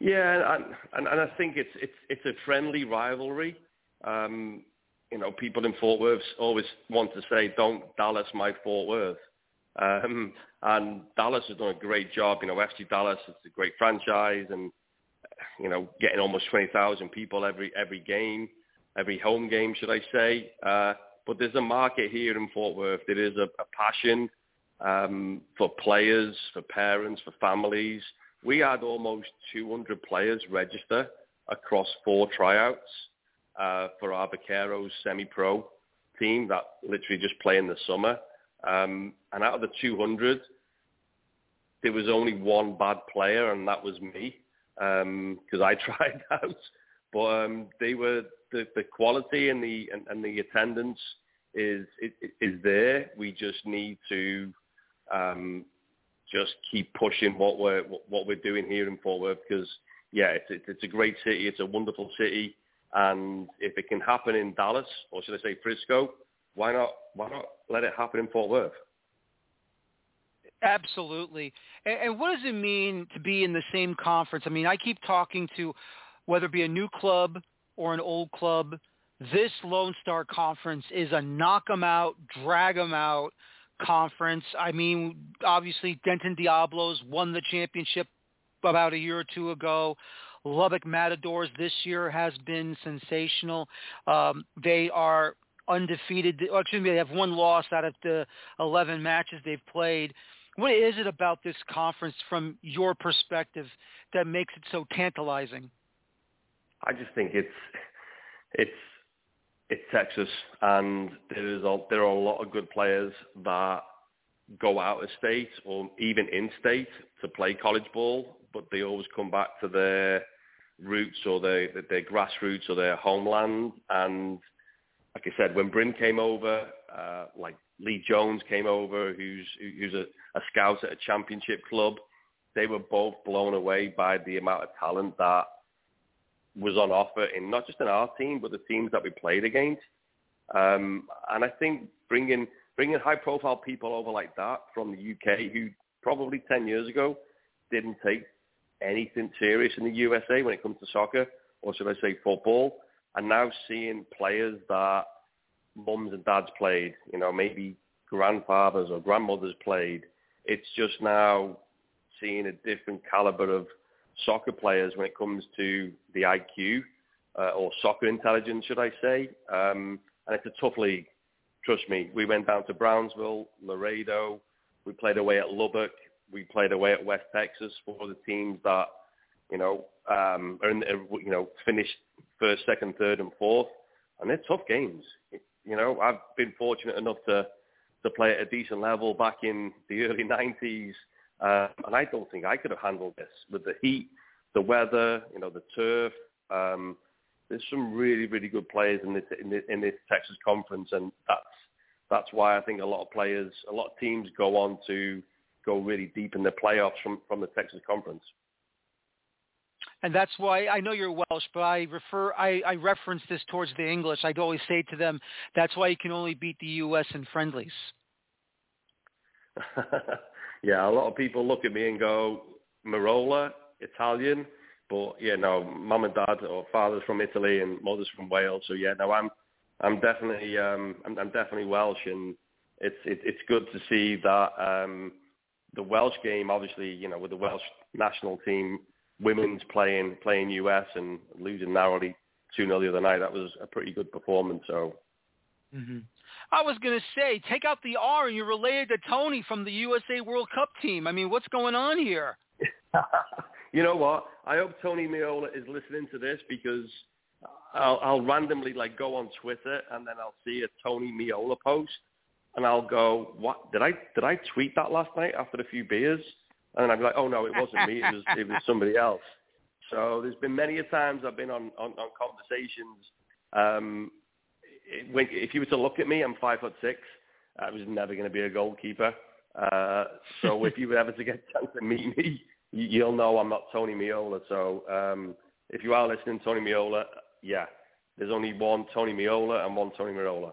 Yeah, and, and, and I think it's it's it's a friendly rivalry. Um, you know, people in Fort Worth always want to say, "Don't Dallas my Fort Worth," um, and Dallas has done a great job. You know, FC Dallas is a great franchise, and you know, getting almost twenty thousand people every every game, every home game, should I say? Uh, but there's a market here in Fort Worth. There is a, a passion um, for players, for parents, for families we had almost 200 players register across four tryouts uh, for our Vaqueros semi-pro team that literally just play in the summer. Um, and out of the 200, there was only one bad player, and that was me because um, I [laughs] tried out. But um, they were the, the quality and the and, and the attendance is is there. We just need to um, just keep pushing what we're what we're doing here in Fort Worth because yeah, it's it's a great city, it's a wonderful city, and if it can happen in Dallas or should I say Frisco, why not why not let it happen in Fort Worth? Absolutely. And, and what does it mean to be in the same conference? I mean, I keep talking to whether it be a new club or an old club. This Lone Star Conference is a knock 'em out, drag 'em out conference. I mean, obviously Denton Diablos won the championship about a year or two ago. Lubbock Matadors this year has been sensational. Um, they are undefeated. Excuse me, they have one loss out of the 11 matches they've played. What is it about this conference from your perspective that makes it so tantalizing? I just think it's it's it's Texas, and there is a, there are a lot of good players that go out of state or even in state to play college ball, but they always come back to their roots or their their grassroots or their homeland. And like I said, when Bryn came over, uh, like Lee Jones came over, who's who's a, a scout at a championship club, they were both blown away by the amount of talent that was on offer in not just in our team, but the teams that we played against. Um, and I think bringing bringing high profile people over like that from the UK, who probably 10 years ago didn't take anything serious in the USA when it comes to soccer, or should I say football, and now seeing players that mums and dads played, you know, maybe grandfathers or grandmothers played. It's just now seeing a different caliber of soccer players when it comes to the IQ uh, or soccer intelligence, should I say. Um, and it's a tough league. Trust me. We went down to Brownsville, Laredo. We played away at Lubbock. We played away at West Texas for the teams that, you know, um, are in, you know, finished first, second, third, and fourth. And they're tough games. You know, I've been fortunate enough to to play at a decent level back in the early [laughs] 90s uh, and I don't think I could have handled this with the heat, the weather, you know, the turf. Um, there's some really, really good players in this, in this in this Texas conference, and that's that's why I think a lot of players, a lot of teams go on to go really deep in the playoffs from from the Texas conference. And that's why I know you're Welsh, but I refer I, I reference this towards the English. I'd always say to them, that's why you can only beat the U.S. in friendlies. [laughs] yeah, a lot of people look at me and go, Merola, Italian, but yeah, no, mum and dad or father's from Italy and mother's from Wales. So yeah, no, I'm, I'm definitely, um, I'm, I'm definitely Welsh, and it's, it, it's good to see that um, the Welsh game, obviously, you know, with the Welsh national team, women's playing playing US and losing narrowly 2 0 the other night. That was a pretty good performance. So. Mm-hmm. I was going to say, take out the R and you're related to Tony from the USA World Cup team. I mean, what's going on here? [laughs] [laughs] you know what? I hope Tony Meola is listening to this because I'll, I'll randomly like go on Twitter and then I'll see a Tony Meola post and I'll go, what did I did I tweet that last night after a few beers? And then I'm like, oh no, it wasn't me. It was it was [laughs] somebody else. So there's been many a times I've been on on, on conversations. Um, it, when, if you were to look at me, I'm five foot six. I was never going to be a goalkeeper. Uh, so if you were ever to get a chance to meet me, you'll know I'm not Tony Meola. So um, if you are listening, Tony Meola, yeah, there's only one Tony Meola and one Tony Meola.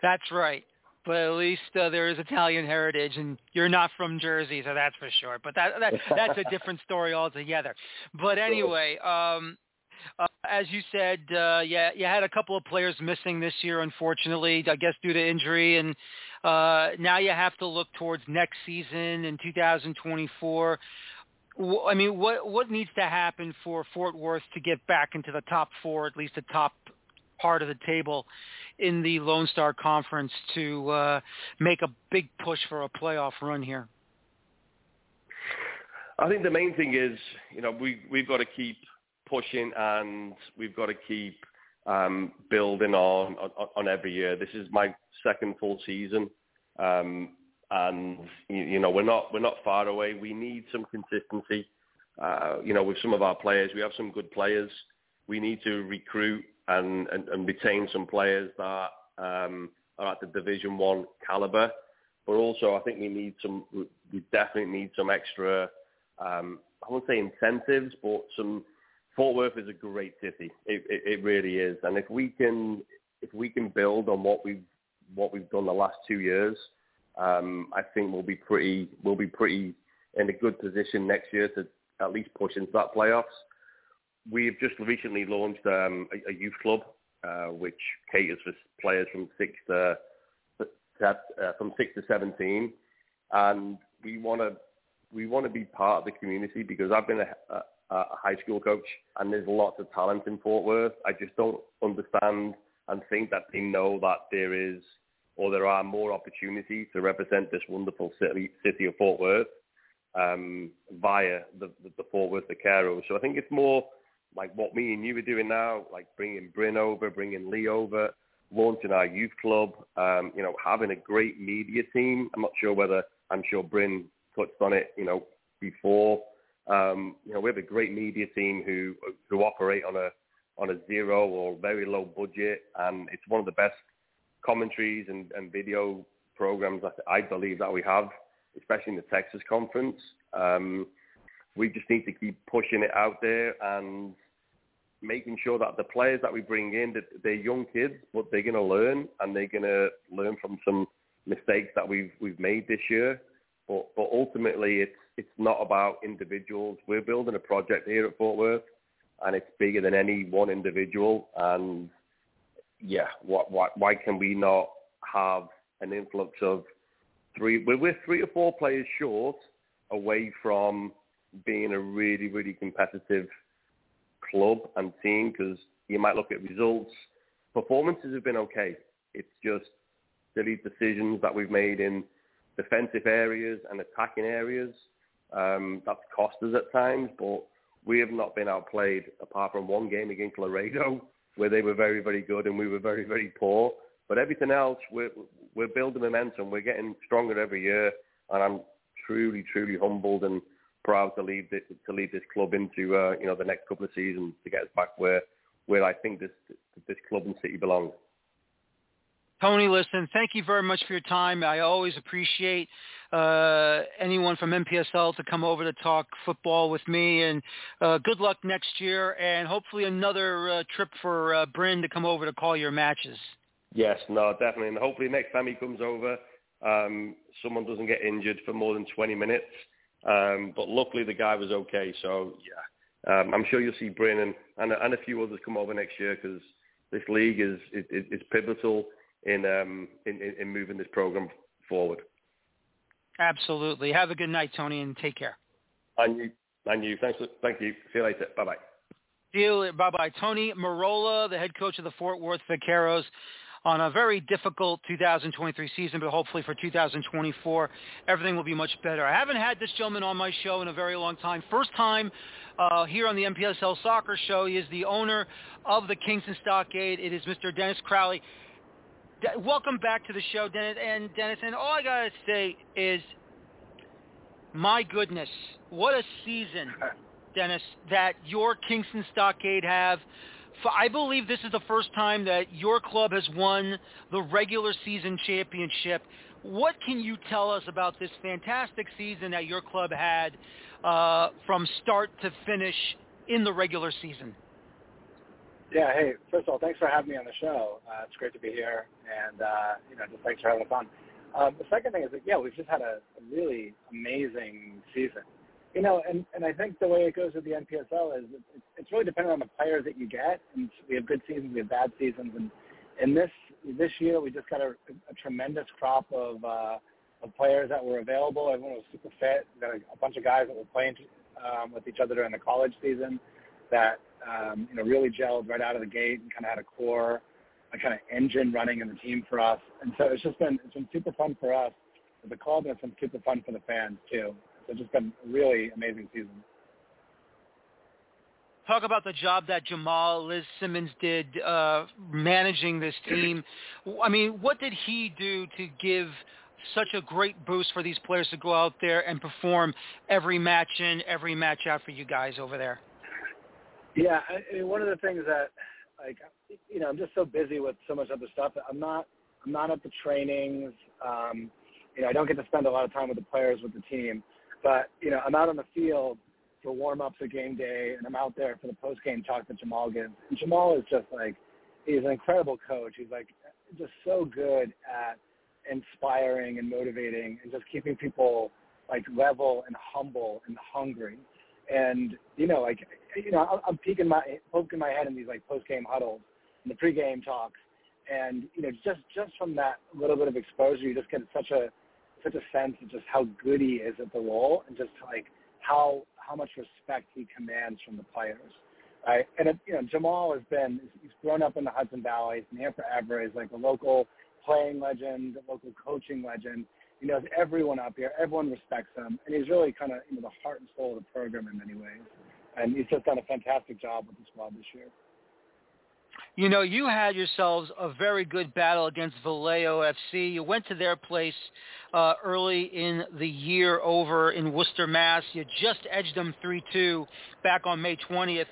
That's right. But at least uh, there is Italian heritage, and you're not from Jersey, so that's for sure. But that, that that's a different [laughs] story altogether. But anyway, um, uh, as you said, uh, yeah, you had a couple of players missing this year, unfortunately, I guess due to injury, and uh, now you have to look towards next season in 2024. I mean, what what needs to happen for Fort Worth to get back into the top four, at least the top part of the table in the Lone Star Conference to uh, make a big push for a playoff run here? I think the main thing is, you know, we we've got to keep pushing and we've got to keep um, building on, on on every year. This is my second full season. Um, and you know we're not we're not far away. We need some consistency. Uh, you know, with some of our players, we have some good players. We need to recruit and and, and retain some players that um, are at the Division One caliber. But also, I think we need some. We definitely need some extra. Um, I won't say incentives, but some. Fort Worth is a great city. It, it, it really is, and if we can if we can build on what we've what we've done the last two years, um, I think we'll be pretty we'll be pretty in a good position next year to at least push into that playoffs. We've just recently launched um, a, a, youth club uh, which caters for players from six to uh, from six to seventeen, and we want to we want to be part of the community because I've been a, a, a high school coach and there's lots of talent in Fort Worth. I just don't understand and think that they know that there is or there are more opportunities to represent this wonderful city, city of Fort Worth um, via the, the, the Fort Worth Vaqueros. So I think it's more like what me and you are doing now, like bringing Bryn over, bringing Lee over, launching our youth club, um, you know, having a great media team. I'm not sure whether, I'm sure Bryn touched on it, you know, before. Um, you know, we have a great media team who who operate on a on a zero or very low budget, and it's one of the best commentaries and, and video programs that I believe that we have, especially in the Texas conference. Um, we just need to keep pushing it out there and making sure that the players that we bring in, that they're young kids, but they're going to learn and they're going to learn from some mistakes that we've we've made this year. But but ultimately, it's it's not about individuals. We're building a project here at Fort Worth, and it's bigger than any one individual. And yeah, what, what, why can we not have an influx of three? We're, we're three or four players short away from being a really, really competitive club and team because you might look at results. Performances have been okay. It's just silly decisions that we've made in defensive areas and attacking areas. Um, that's cost us at times, but we have not been outplayed apart from one game against Laredo where they were very, very good and we were very, very poor. But everything else, we're, we're building momentum. We're getting stronger every year. And I'm truly, truly humbled and proud to lead this, to lead this club into, uh, you know, the next couple of seasons to get us back where, where I think this, this club and city belongs. Tony, listen, thank you very much for your time. I always appreciate uh, anyone from NPSL to come over to talk football with me, and uh, good luck next year, and hopefully another uh, trip for uh, Bryn to come over to call your matches. Yes, no, definitely, and hopefully next time he comes over, um, someone doesn't get injured for more than 20 minutes. Um, but luckily the guy was okay, so yeah, um, I'm sure you'll see Brennan and, and, and a few others come over next year because this league is, is, is pivotal in, um, in, in in moving this program forward. Absolutely. Have a good night, Tony, and take care. And you. And you. Thanks. Thank you. See you later. Bye bye. Deal bye-bye. Tony Merola, the head coach of the Fort Worth Vaqueros, on a very difficult 2023 season, but hopefully for 2024, everything will be much better. I haven't had this gentleman on my show in a very long time. First time uh, here on the NPSL Soccer Show. He is the owner of the Kingston Stockade. It is Mr. Dennis Crowley. De- welcome back to the show, Dennis. And Dennis, and all I gotta say is, my goodness, what a season, [laughs] Dennis, that your Kingston Stockade have. I believe this is the first time that your club has won the regular season championship. What can you tell us about this fantastic season that your club had uh, from start to finish in the regular season? Yeah, hey, first of all, thanks for having me on the show. Uh, it's great to be here, and uh, you know, just thanks for having us on. Um, the second thing is that yeah, we've just had a, a really amazing season. You know, and, and I think the way it goes with the NPSL is it's, it's really dependent on the players that you get. And we have good seasons, we have bad seasons, and in this this year we just got a, a tremendous crop of uh, of players that were available. Everyone was super fit. We got a, a bunch of guys that were playing um, with each other during the college season that um, you know really gelled right out of the gate and kind of had a core, a kind of engine running in the team for us. And so it's just been it's been super fun for us as a club, and it's been super fun for the fans too. So it's just been a really amazing season. Talk about the job that Jamal Liz Simmons did uh, managing this team. I mean, what did he do to give such a great boost for these players to go out there and perform every match in, every match out for you guys over there? Yeah, I mean, one of the things that, like, you know, I'm just so busy with so much other stuff. I'm not, I'm not at the trainings. Um, you know, I don't get to spend a lot of time with the players with the team. But you know, I'm out on the field for warm ups or game day, and I'm out there for the post game talk that Jamal gives. And Jamal is just like he's an incredible coach. He's like just so good at inspiring and motivating and just keeping people like level and humble and hungry. And you know, like you know, I'm peeking my poking my head in these like post game huddles and the pregame talks, and you know, just just from that little bit of exposure, you just get such a such a sense of just how good he is at the role and just like how how much respect he commands from the players. Right? And it, you know, Jamal has been he's grown up in the Hudson Valley. He's been here forever. He's like a local playing legend, a local coaching legend. He knows everyone up here. Everyone respects him, and he's really kind of you know the heart and soul of the program in many ways. And he's just done a fantastic job with the squad this year. You know, you had yourselves a very good battle against Valeo FC. You went to their place uh, early in the year over in Worcester, Mass. You just edged them 3-2 back on May 20th.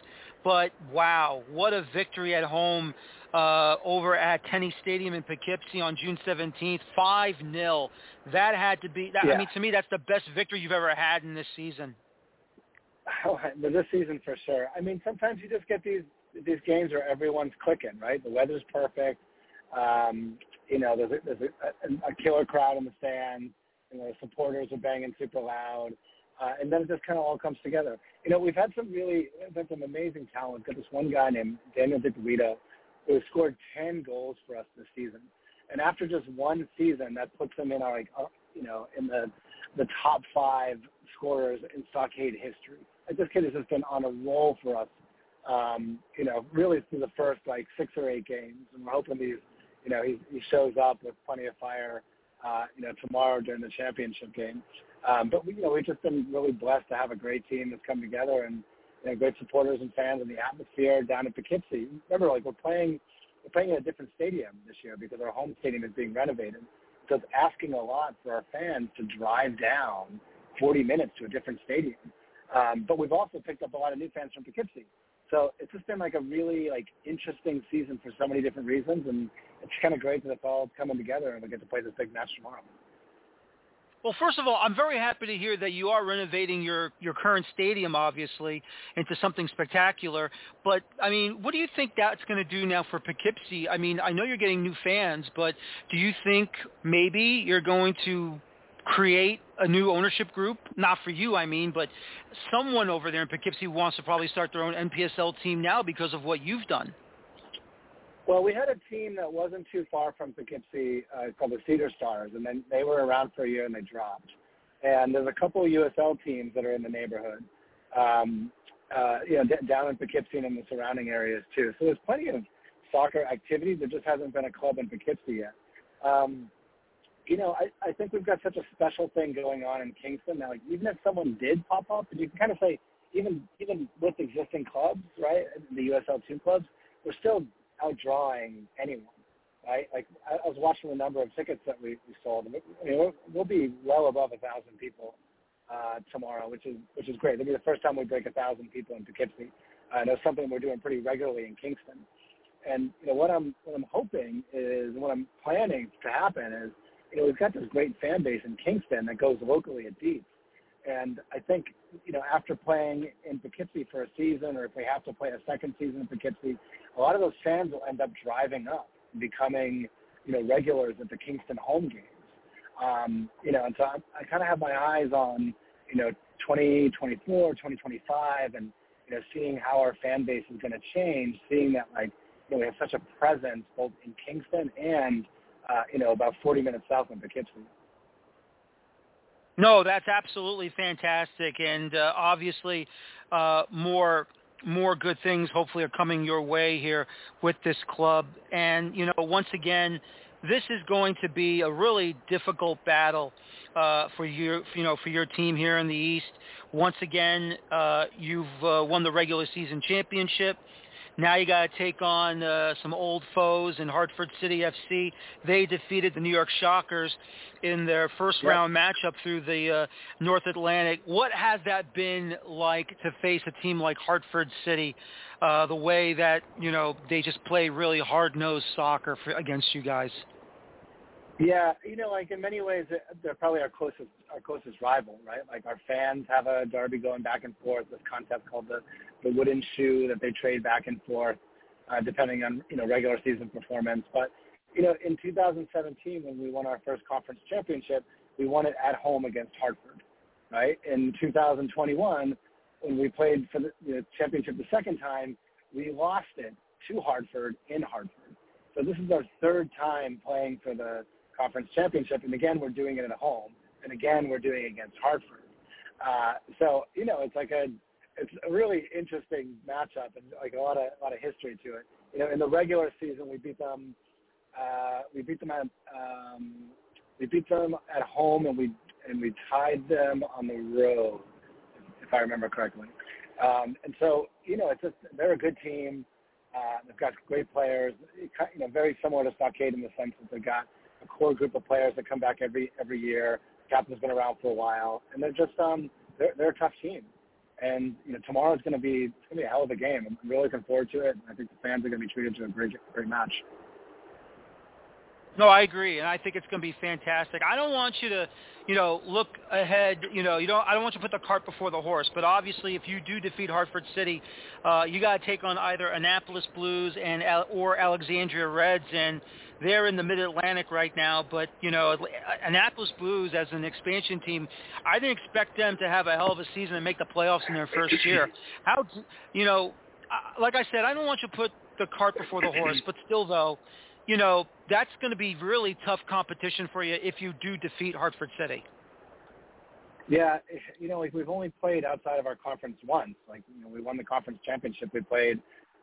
But wow, what a victory at home uh, over at Tenney Stadium in Poughkeepsie on June 17th, 5-0. That had to be, that, yeah. I mean, to me, that's the best victory you've ever had in this season. [laughs] Oh, this season for sure. I mean, sometimes you just get these these games where everyone's clicking, right? The weather's perfect. Um, you know, there's a, there's a, a killer crowd in the stands. You know, the supporters are banging super loud. Uh, and then it just kind of all comes together. You know, we've had some really, we've had some amazing talent. We've got this one guy named Daniel DiPuito who has scored 10 goals for us this season. And after just one season, that puts him in our, like, uh, you know, in the the top five scorers in Stockade history. Like, this kid has just been on a roll for us um, you know, really through the first like six or eight games, and we're hoping he's, you know, he, he shows up with plenty of fire, uh, you know, tomorrow during the championship game. Um, but we, you know, we've just been really blessed to have a great team that's come together and you know, great supporters and fans and the atmosphere down in Poughkeepsie. Remember, like we're playing, we're playing in a different stadium this year because our home stadium is being renovated. So it's asking a lot for our fans to drive down 40 minutes to a different stadium. Um, but we've also picked up a lot of new fans from Poughkeepsie. So it's just been like a really like interesting season for so many different reasons, and it's kind of great that it's all coming together, and we get to play this big match tomorrow. Well, first of all, I'm very happy to hear that you are renovating your, your current stadium, obviously, into something spectacular. But, I mean, what do you think that's going to do now for Poughkeepsie? I mean, I know you're getting new fans, but do you think maybe you're going to create a new ownership group, not for you, I mean, but someone over there in Poughkeepsie wants to probably start their own NPSL team now because of what you've done. Well, we had a team that wasn't too far from Poughkeepsie uh, called the Cedar Stars, and then they were around for a year and they dropped. And there's a couple of USL teams that are in the neighborhood. Um, uh, you know, d- down in Poughkeepsie and in the surrounding areas too. So there's plenty of soccer activity. There just hasn't been a club in Poughkeepsie yet. Um, you know, I, I think we've got such a special thing going on in Kingston now. Like, even if someone did pop up, and you can kind of say, even even with existing clubs, right, the USL two clubs, we're still outdrawing anyone, right? Like I, I was watching the number of tickets that we, we sold. I mean, we'll, we'll be well above a thousand people uh, tomorrow, which is which is great. It'll be the first time we break a thousand people in Poughkeepsie. Uh, and it's something we're doing pretty regularly in Kingston. And you know what I'm what I'm hoping is what I'm planning to happen is you know we've got this great fan base in Kingston that goes locally at Dietz. And I think, you know, after playing in Poughkeepsie for a season, or if we have to play a second season in Poughkeepsie, a lot of those fans will end up driving up and becoming, you know, regulars at the Kingston home games. Um, you know, and so I, I kind of have my eyes on, you know, 2024, 2025, and you know, seeing how our fan base is going to change, seeing that like, you know, we have such a presence both in Kingston and, uh, you know, about 40 minutes south of Poughkeepsie. No, that's absolutely fantastic, and uh, obviously uh, more more good things hopefully are coming your way here with this club. And you know, once again, this is going to be a really difficult battle uh, for your you know for your team here in the East. Once again, uh, you've uh, won the regular season championship. Now you got to take on uh, some old foes in Hartford City FC. They defeated the New York Shockers in their first yep. round matchup through the uh, North Atlantic. What has that been like to face a team like Hartford City? Uh, the way that you know they just play really hard-nosed soccer for, against you guys. Yeah, you know, like in many ways, they're probably our closest our closest rival, right? Like our fans have a derby going back and forth. This concept called the the wooden shoe that they trade back and forth, uh, depending on you know regular season performance. But you know, in 2017, when we won our first conference championship, we won it at home against Hartford, right? In 2021, when we played for the you know, championship the second time, we lost it to Hartford in Hartford. So this is our third time playing for the conference championship, and again we're doing it at home, and again we're doing it against Hartford. Uh, so you know it's like a it's a really interesting matchup and like a lot of a lot of history to it. You know, in the regular season we beat them uh, we beat them at um, we beat them at home and we and we tied them on the road if I remember correctly. Um, and so you know it's just they're a good team. Uh, they've got great players, you know, very similar to Stockade in the sense that they've got a core group of players that come back every every year. Captain's been around for a while, and they're just um they're they're a tough team. And you know tomorrow's going to be it's going to be a hell of a game. I'm really looking forward to it. And I think the fans are going to be treated to a great great match. No, I agree, and I think it's going to be fantastic. I don't want you to, you know, look ahead. You know, you don't. I don't want you to put the cart before the horse. But obviously, if you do defeat Hartford City, uh, you got to take on either Annapolis Blues and or Alexandria Reds, and they're in the Mid-Atlantic right now. But you know, Annapolis Blues as an expansion team, I didn't expect them to have a hell of a season and make the playoffs in their first year. [laughs] How, you know, like I said, I don't want you to put the cart before the horse, but still though you know, that's going to be really tough competition for you if you do defeat Hartford City. Yeah, you know, like we've only played outside of our conference once. Like, you know, we won the conference championship. We played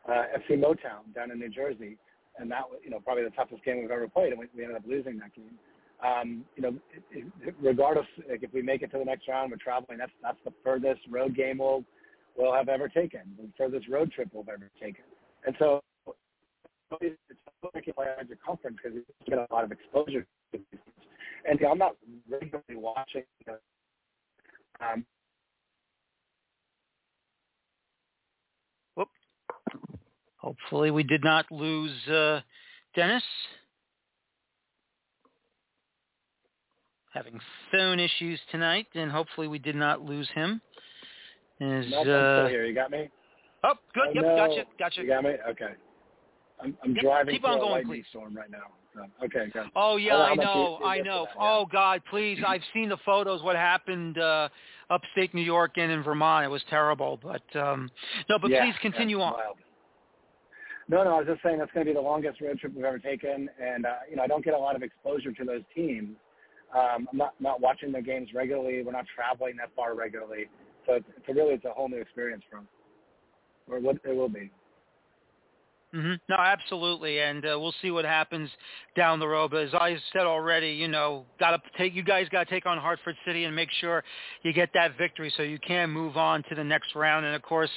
uh, FC Motown down in New Jersey, and that was, you know, probably the toughest game we've ever played, and we, we ended up losing that game. Um, you know, regardless, like if we make it to the next round, we're traveling. That's that's the furthest road game we'll we'll have ever taken, the furthest road trip we'll have ever taken. And so it's making play on your conference because you get a lot of exposure. And I'm not regularly watching. The, um, Hopefully, we did not lose uh, Dennis. Having phone issues tonight, and hopefully we did not lose him. Is, no, I'm still here. You got me? Oh, good. Oh, yep, no. gotcha, gotcha. You got me? Okay. I'm, I'm yep, driving keep on a going, lightning please. storm right now. So, okay, good. Oh yeah, I, I know, I know. That, yeah. Oh God, please! I've seen the photos. What happened uh, upstate New York and in Vermont? It was terrible. But um, no, but yeah, please continue on. Wild. No, no, I was just saying that's going to be the longest road trip we've ever taken, and uh, you know I don't get a lot of exposure to those teams. Um, I'm not not watching their games regularly. We're not traveling that far regularly, so it's, it's a really it's a whole new experience for them. or what it will be. Mm-hmm. No, absolutely, and uh, we'll see what happens down the road. But as I said already, you know, got to take you guys got to take on Hartford City and make sure you get that victory so you can move on to the next round. And of course,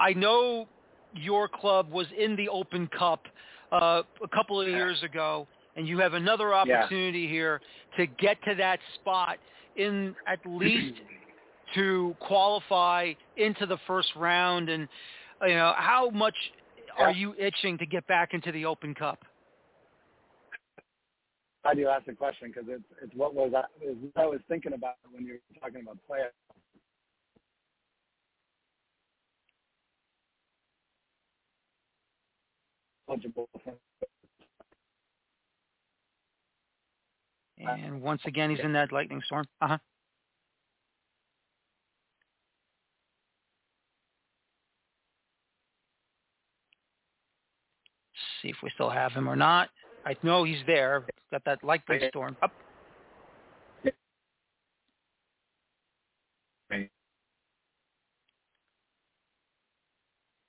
I know your club was in the Open Cup uh, a couple of years ago, and you have another opportunity yeah. here to get to that spot in at [clears throat] least to qualify into the first round. And you know, how much are you itching to get back into the Open Cup? Glad you asked the question because it's it's what was I, it's what I was thinking about when you were talking about playoffs. And once again, he's in that lightning storm. Uh huh. see if we still have him or not. I know he's there. Got that lightning storm up.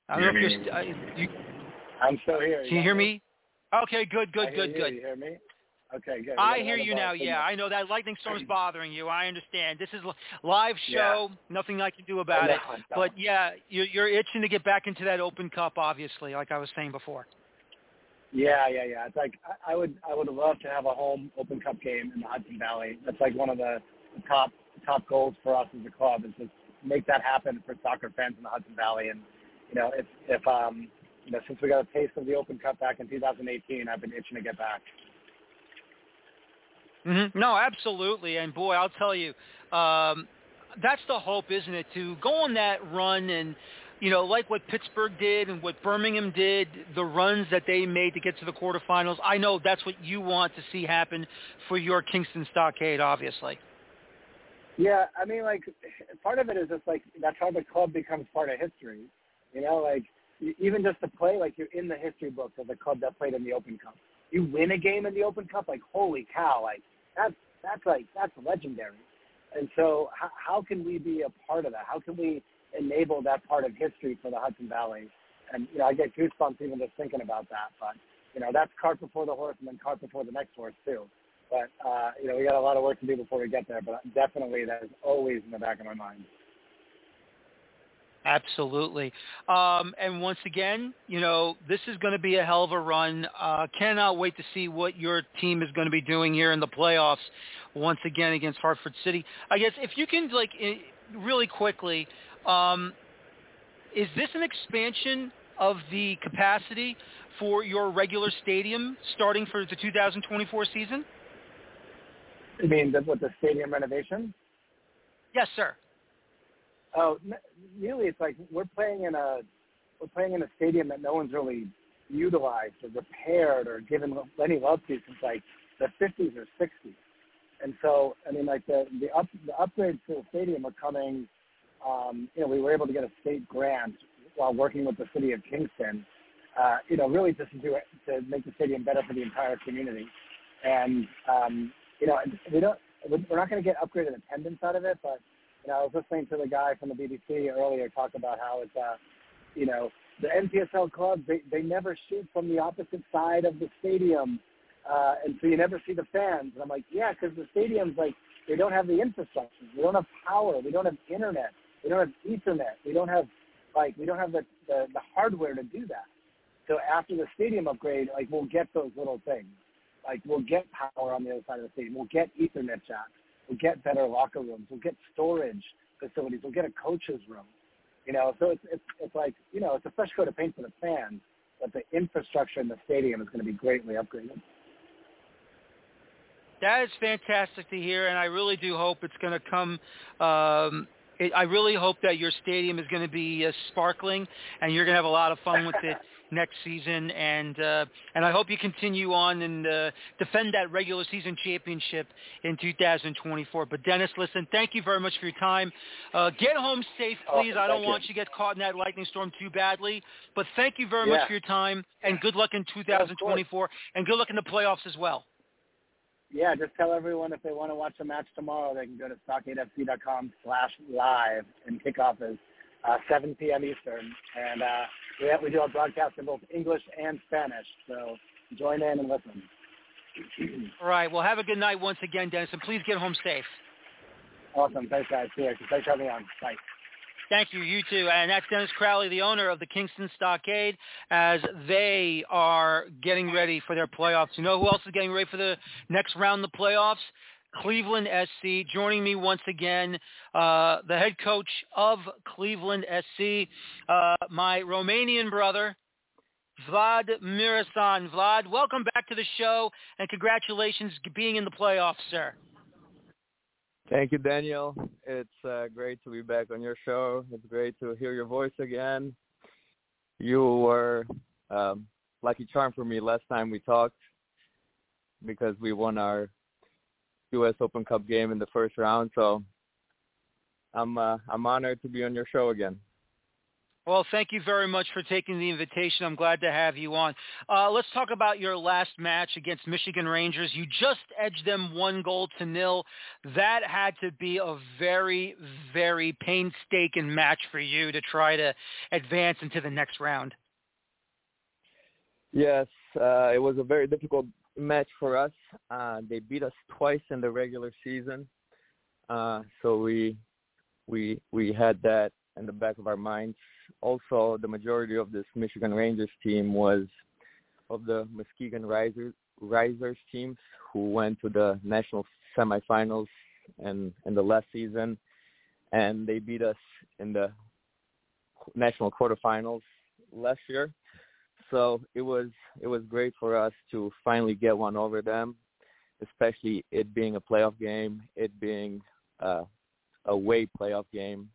I don't know if you're. St- uh, you, I'm still here. Can you hear me? Okay, good, good, good, you. good. You hear me? Okay, good. I hear you now. Yeah, I know that lightning storm's bothering you. I understand. This is live show. Yeah. Nothing I can do about no, it. No. But yeah, you're, you're itching to get back into that Open Cup, obviously, like I was saying before. Yeah, yeah, yeah. It's like I, I would, I would love to have a home Open Cup game in the Hudson Valley. That's like one of the, the top top goals for us as a club is to make that happen for soccer fans in the Hudson Valley. And you know, if if um, you know, since we got a taste of the Open Cup back in 2018, I've been itching to get back. Mm-hmm. No, absolutely. And boy, I'll tell you, um, that's the hope, isn't it? To go on that run and you know, like what Pittsburgh did and what Birmingham did, the runs that they made to get to the quarterfinals. I know that's what you want to see happen for your Kingston Stockade, obviously. Yeah, I mean, like part of it is just like that's how the club becomes part of history. You know, like even just to play, like you're in the history books of the club that played in the Open Cup. You win a game in the Open Cup, like holy cow, like that's that's like that's legendary. And so, how, how can we be a part of that? How can we enable that part of history for the Hudson Valley. And you know, I get goosebumps even just thinking about that. But you know, that's cart before the horse, and then cart before the next horse too. But uh, you know, we got a lot of work to do before we get there. But definitely, that is always in the back of my mind. Absolutely. Um, and once again, you know, this is going to be a hell of a run. Uh, cannot wait to see what your team is going to be doing here in the playoffs once again against Hartford City. I guess if you can, like, really quickly, um, is this an expansion of the capacity for your regular stadium starting for the 2024 season? You mean with the stadium renovation? Yes, sir. Oh, really? It's like we're playing in a we're playing in a stadium that no one's really utilized or repaired or given any love to since like the 50s or 60s. And so, I mean, like the the, up, the upgrades to the stadium are coming um, you know, we were able to get a state grant while working with the city of Kingston, uh, you know, really just to do it, to make the stadium better for the entire community. And, um, you know, we don't, we're not going to get upgraded attendance out of it, but, you know, I was listening to the guy from the BBC earlier talk about how it's, uh, you know, the NPSL clubs, they, they never shoot from the opposite side of the stadium. Uh, and so you never see the fans. And I'm like, yeah, because the stadium's like, they don't have the infrastructure. We don't have power. We don't have internet. We don't have Ethernet. We don't have like we don't have the, the the hardware to do that. So after the stadium upgrade, like we'll get those little things. Like we'll get power on the other side of the stadium. We'll get Ethernet jacks. We'll get better locker rooms. We'll get storage facilities. We'll get a coach's room. You know, so it's it's it's like you know it's a fresh coat of paint for the fans, but the infrastructure in the stadium is going to be greatly upgraded. That is fantastic to hear, and I really do hope it's going to come um, it, I really hope that your stadium is going to be uh, sparkling and you're going to have a lot of fun with it [laughs] next season. And uh, and I hope you continue on and uh, defend that regular season championship in 2024. But Dennis, listen, thank you very much for your time. Uh, get home safe, please. Oh, I don't want you to get caught in that lightning storm too badly. But thank you very yeah. much for your time and good luck in 2024 and good luck in the playoffs as well yeah, just tell everyone if they want to watch the match tomorrow, they can go to stockadefc.com slash live and kickoff is uh, 7 p.m. Eastern, and uh, we have, we do our broadcast in both English and Spanish. So join in and listen. [clears throat] All right. Well, have a good night once again, Dennis, and please get home safe. Awesome. Thanks, guys. See you. Thanks for having me on. Bye. Thank you. You too. And that's Dennis Crowley, the owner of the Kingston Stockade, as they are getting ready for their playoffs. You know who else is getting ready for the next round of the playoffs? Cleveland SC. Joining me once again, uh, the head coach of Cleveland SC, uh, my Romanian brother, Vlad Muresan. Vlad, welcome back to the show, and congratulations being in the playoffs, sir. Thank you, Daniel. It's uh, great to be back on your show. It's great to hear your voice again. You were um, lucky charm for me last time we talked because we won our U.S. Open Cup game in the first round. So I'm uh, I'm honored to be on your show again. Well, thank you very much for taking the invitation. I'm glad to have you on. Uh, let's talk about your last match against Michigan Rangers. You just edged them one goal to nil. That had to be a very, very painstaking match for you to try to advance into the next round. Yes, uh, it was a very difficult match for us. Uh, they beat us twice in the regular season, uh, so we we we had that in the back of our minds also the majority of this Michigan Rangers team was of the Muskegon Risers, Risers teams who went to the national semifinals and in the last season, and they beat us in the national quarterfinals last year. So it was it was great for us to finally get one over them, especially it being a playoff game, it being uh, a away playoff game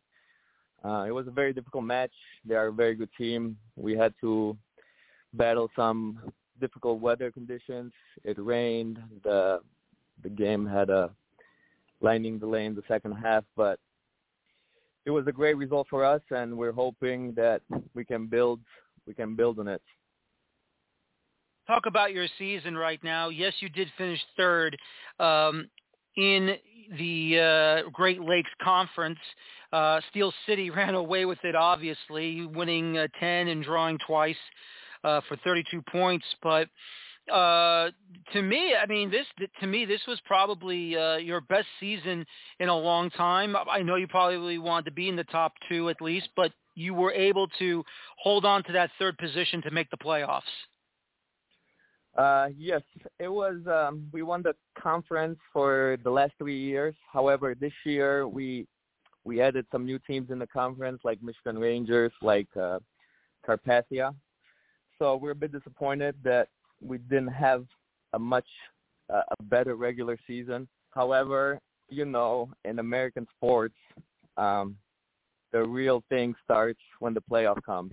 uh, it was a very difficult match. They are a very good team. We had to battle some difficult weather conditions. It rained. The the game had a lightning delay in the second half, but it was a great result for us, and we're hoping that we can build we can build on it. Talk about your season right now. Yes, you did finish third um, in the uh, Great Lakes Conference. Uh, Steel City [laughs] ran away with it, obviously, winning uh, 10 and drawing twice uh, for 32 points. But uh, to me, I mean, this to me this was probably uh, your best season in a long time. I know you probably wanted to be in the top two at least, but you were able to hold on to that third position to make the playoffs. Uh, yes, it was. Um, we won the conference for the last three years. However, this year we we added some new teams in the conference, like Michigan Rangers, like uh, Carpathia. So we're a bit disappointed that we didn't have a much uh, a better regular season. However, you know, in American sports, um, the real thing starts when the playoff comes.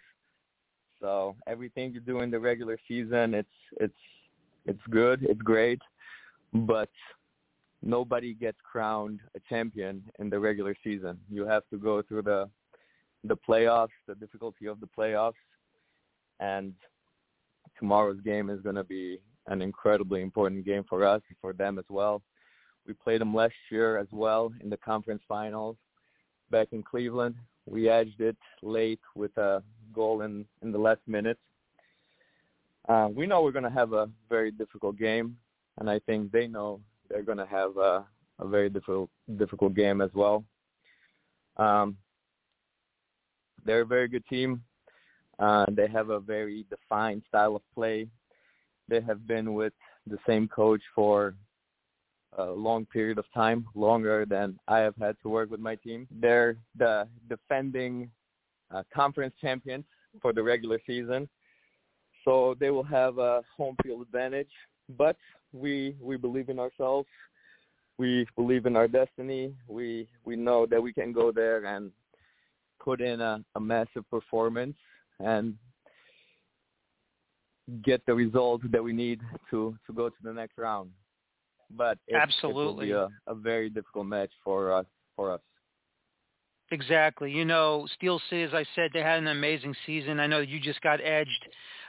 So everything you do in the regular season, it's it's it's good, it's great, but nobody gets crowned a champion in the regular season. You have to go through the the playoffs, the difficulty of the playoffs, and tomorrow's game is going to be an incredibly important game for us, for them as well. We played them last year as well in the conference finals back in Cleveland. We edged it late with a goal in, in the last minute. Uh, we know we're going to have a very difficult game, and I think they know they're going to have a, a very difficult difficult game as well. Um, they're a very good team. Uh, they have a very defined style of play. They have been with the same coach for a long period of time, longer than I have had to work with my team. They're the defending uh, conference champions for the regular season, so they will have a home field advantage. But we we believe in ourselves. We believe in our destiny. We we know that we can go there and put in a, a massive performance and get the result that we need to to go to the next round. But it, absolutely it will be a, a very difficult match for us for us. Exactly. You know, Steel City, as I said, they had an amazing season. I know you just got edged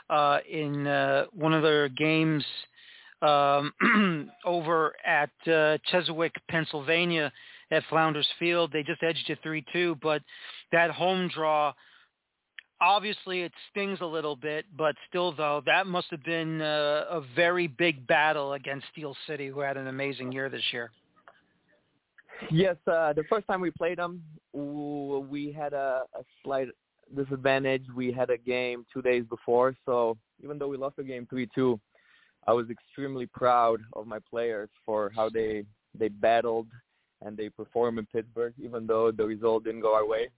uh, in uh, one of their games um, [clears throat] over at uh, Cheswick, Pennsylvania, at Founders Field. They just edged you 3-2, but that home draw, obviously it stings a little bit, but still though, that must have been a, a very big battle against Steel City, who had an amazing year this year. Yes, uh, the first time we played them, we had a, a slight disadvantage. We had a game two days before, so even though we lost the game 3-2, I was extremely proud of my players for how they they battled and they performed in Pittsburgh, even though the result didn't go our way.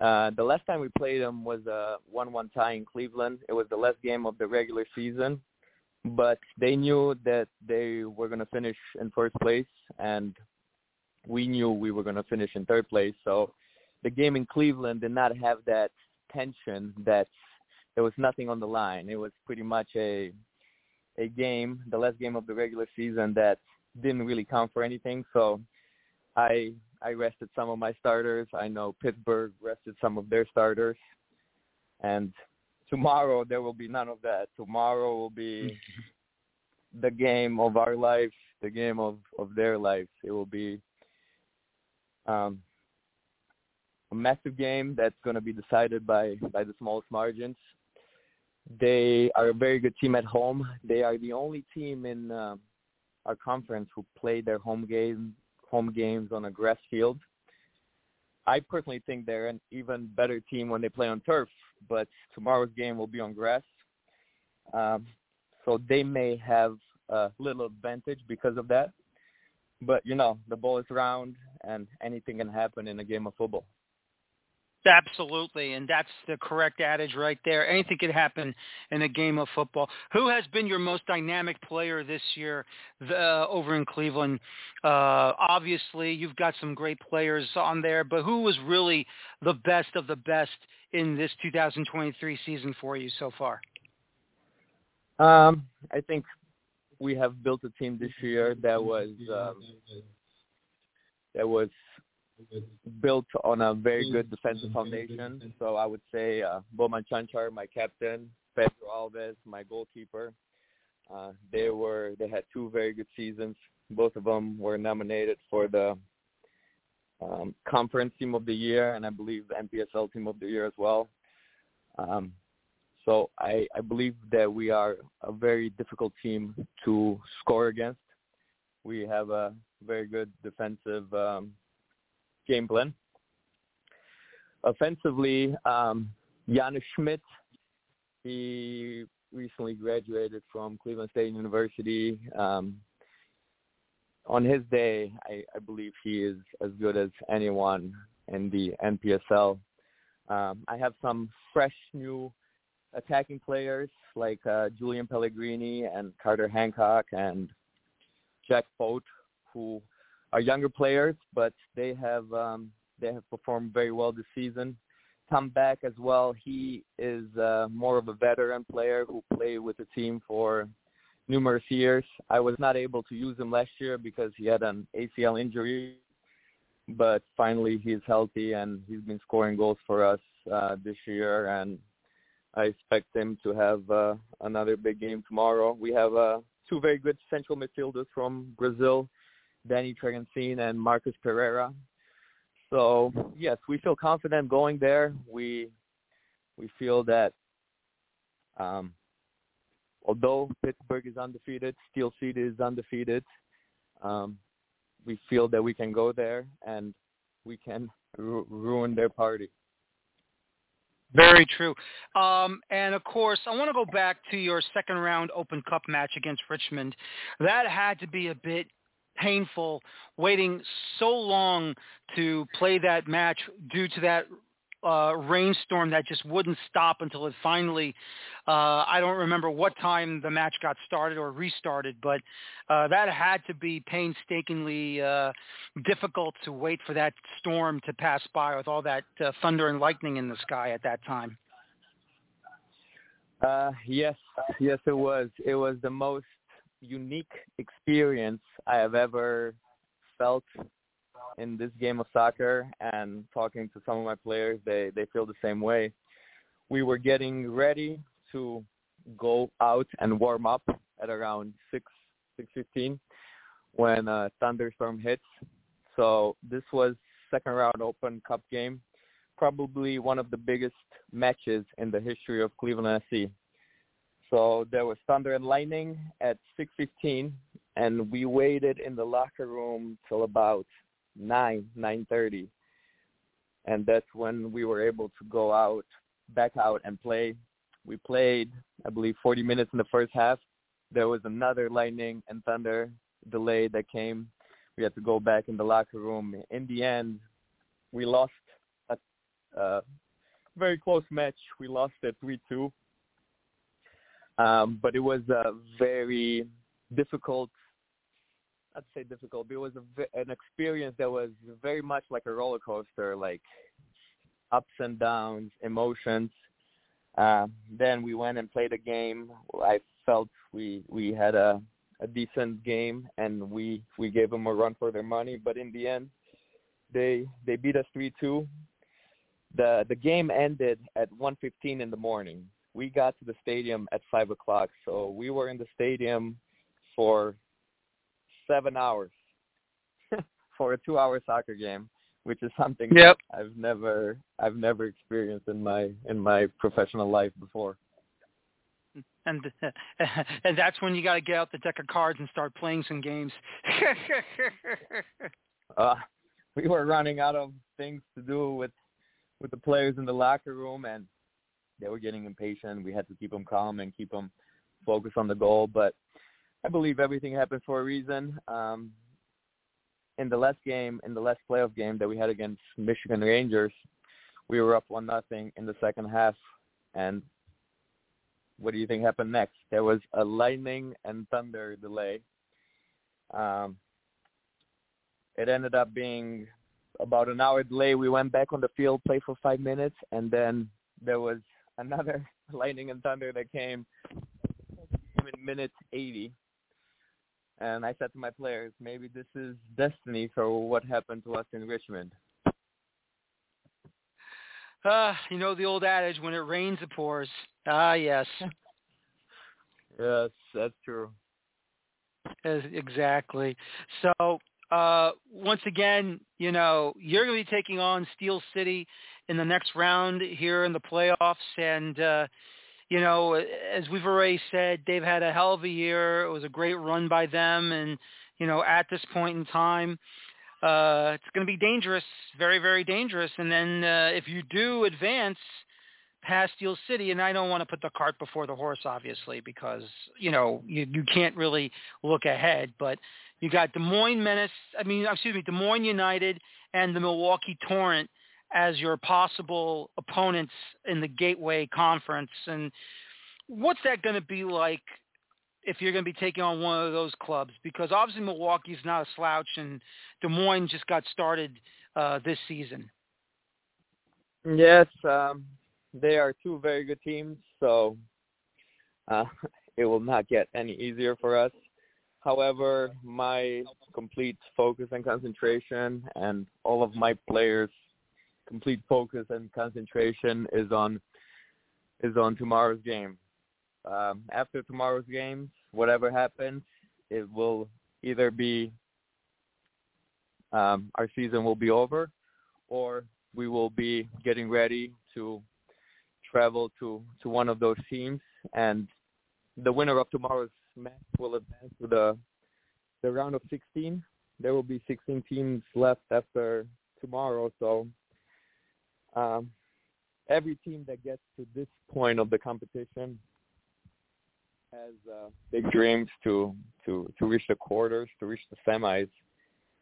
Uh, the last time we played them was a 1-1 tie in Cleveland. It was the last game of the regular season, but they knew that they were going to finish in first place, and we knew we were going to finish in third place. So the game in Cleveland did not have that tension that there was nothing on the line. It was pretty much a a game, the last game of the regular season that didn't really count for anything. So I I rested some of my starters. I know Pittsburgh rested some of their starters. And tomorrow there will be none of that. Tomorrow will be [laughs] the game of our life, the game of of their lives. It will be um, a massive game that's going to be decided by by the smallest margins. They are a very good team at home. They are the only team in uh, our conference who play their home game home games on a grass field. I personally think they're an even better team when they play on turf, but tomorrow's game will be on grass. Um, so they may have a little advantage because of that. But you know, the ball is round and anything can happen in a game of football. Absolutely, and that's the correct adage right there. Anything could happen in a game of football. Who has been your most dynamic player this year uh, over in Cleveland? Uh, obviously, you've got some great players on there, but who was really the best of the best in this 2023 season for you so far? Um, I think we have built a team this year that was um, that was built on a very good defensive foundation. So I would say uh, Bowman Chanchar, my captain, Pedro Alves, my goalkeeper. Uh, they were they had two very good seasons. Both of them were nominated for the um, conference team of the year, and I believe the NPSL team of the year as well. Um, so I, I believe that we are a very difficult team to score against. We have a very good defensive um, game plan. Offensively, um, Schmidt, he recently graduated from Cleveland State University. Um, on his day, I, I believe he is as good as anyone in the NPSL. Um, I have some fresh new attacking players like uh, Julian Pellegrini and Carter Hancock and Jack Boat, who are younger players, but they have um, they have performed very well this season. Tom Beck as well. He is uh, more of a veteran player who played with the team for numerous years. I was not able to use him last year because he had an ACL injury, but finally he's healthy and he's been scoring goals for us uh, this year. And I expect him to have uh, another big game tomorrow. We have uh, two very good central midfielders from Brazil Danny Tregancin and Marcus Pereira. So yes, we feel confident going there. We we feel that um, although Pittsburgh is undefeated, Steel City is undefeated. Um, we feel that we can go there and we can ru- ruin their party. Very true. Um, and of course, I want to go back to your second round Open Cup match against Richmond. That had to be a bit painful waiting so long to play that match due to that uh, rainstorm that just wouldn't stop until it finally, uh, I don't remember what time the match got started or restarted, but uh, that had to be painstakingly uh, difficult to wait for that storm to pass by with all that uh, thunder and lightning in the sky at that time. Uh, yes, yes, it was. It was the most unique experience I have ever felt in this game of soccer and talking to some of my players they they feel the same way we were getting ready to go out and warm up at around 6 6:15 when a thunderstorm hits So this was second round Open Cup game, probably one of the biggest matches in the history of Cleveland SC. So there was thunder and lightning at 6:15, and we waited in the locker room till about 9, 9:30, and that's when we were able to go out, back out, and play. We played, I believe, 40 minutes in the first half. There was another lightning and thunder delay that came. We had to go back in the locker room. In the end, we lost a, very close match. We lost at 3-2 um, but it was a very difficult, I'd say difficult, but it was a, an experience that was very much like a roller coaster, like ups and downs, emotions. Uh, then we went and played a game. I felt we we had a a decent game and we we gave them a run for their money. But in the end, they they beat us three two. The the game ended at 1:15 in the morning we got to the stadium at five o'clock, so we were in the stadium for seven hours [laughs] for a two-hour soccer game, which is something yep. I've never I've never experienced in my in my professional life before. [laughs] And [laughs] and that's when you got to get out the deck of cards and start playing some games. uh, we were running out of things to do with with the players in the locker room, and they were getting impatient. We had to keep them calm and keep them focused on the goal. But I believe everything happened for a reason. Um, in the last game, in the last playoff game that we had against Michigan Rangers, we were up one nothing in the second half, and what do you think happened next? There was a lightning and thunder delay. Um, it ended up being about an hour delay. We went back on the field, played for five minutes, and then there was another [laughs] lightning and thunder that came in minute 80. And I said to my players, maybe this is destiny for what happened to us in Richmond. Uh, you know the old adage, when it rains, it pours. Ah, yes. [laughs] yes, that's true. Exactly. So, uh, once again, you know, you're going to be taking on Steel City in the next round here in the playoffs. And, uh, you know, as we've already said, they've had a hell of a year. It was a great run by them. And, you know, at this point in time, uh, it's going to be dangerous, very, very dangerous. And then uh, if you do advance past Steel City, and I don't want to put the cart before the horse, obviously, because, you know, you, you can't really look ahead. But you got Des Moines Menace, I mean, excuse me, Des Moines United and the Milwaukee Torrent as your possible opponents in the Gateway Conference. And what's that going to be like if you're going to be taking on one of those clubs? Because obviously Milwaukee's not a slouch, and Des Moines just got started uh, this season. Yes, um, they are two very good teams, so uh, [laughs] it will not get any easier for us. However, my complete focus and concentration and all of my players complete focus and concentration is on is on tomorrow's game. Um, after tomorrow's game, whatever happens, it will either be um, our season will be over, or we will be getting ready to travel to to one of those teams, and the winner of tomorrow's match will advance to the the round of 16. There will be 16 teams left after tomorrow, so um, every team that gets to this point of the competition has uh, big dreams to to to reach the quarters, to reach the semis,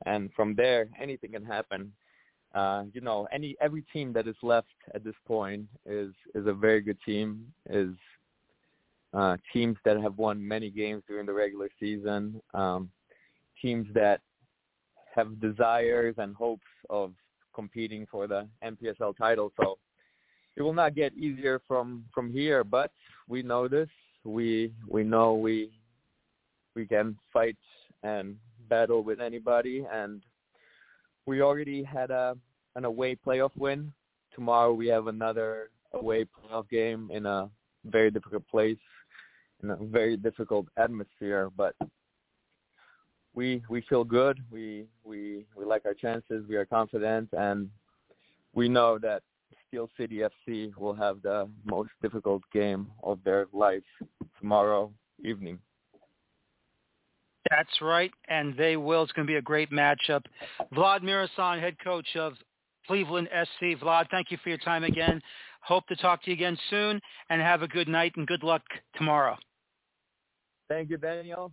and from there anything can happen. Uh, you know, any every team that is left at this point is is a very good team. Is uh, teams that have won many games during the regular season. Um, teams that have desires and hopes of competing for the NPSL title. So it will not get easier from from here, but we know this. We we know we we can fight and battle with anybody, and we already had a an away playoff win. Tomorrow we have another away playoff game in a very difficult place, in a very difficult atmosphere, but we we feel good. We we we like our chances. We are confident, and we know that Steel City FC will have the most difficult game of their life tomorrow evening. That's right, and they will. It's going to be a great matchup. Vlad Muresan, head coach of Cleveland SC. Vlad, thank you for your time again. Hope to talk to you again soon, and have a good night and good luck tomorrow. Thank you, Daniel.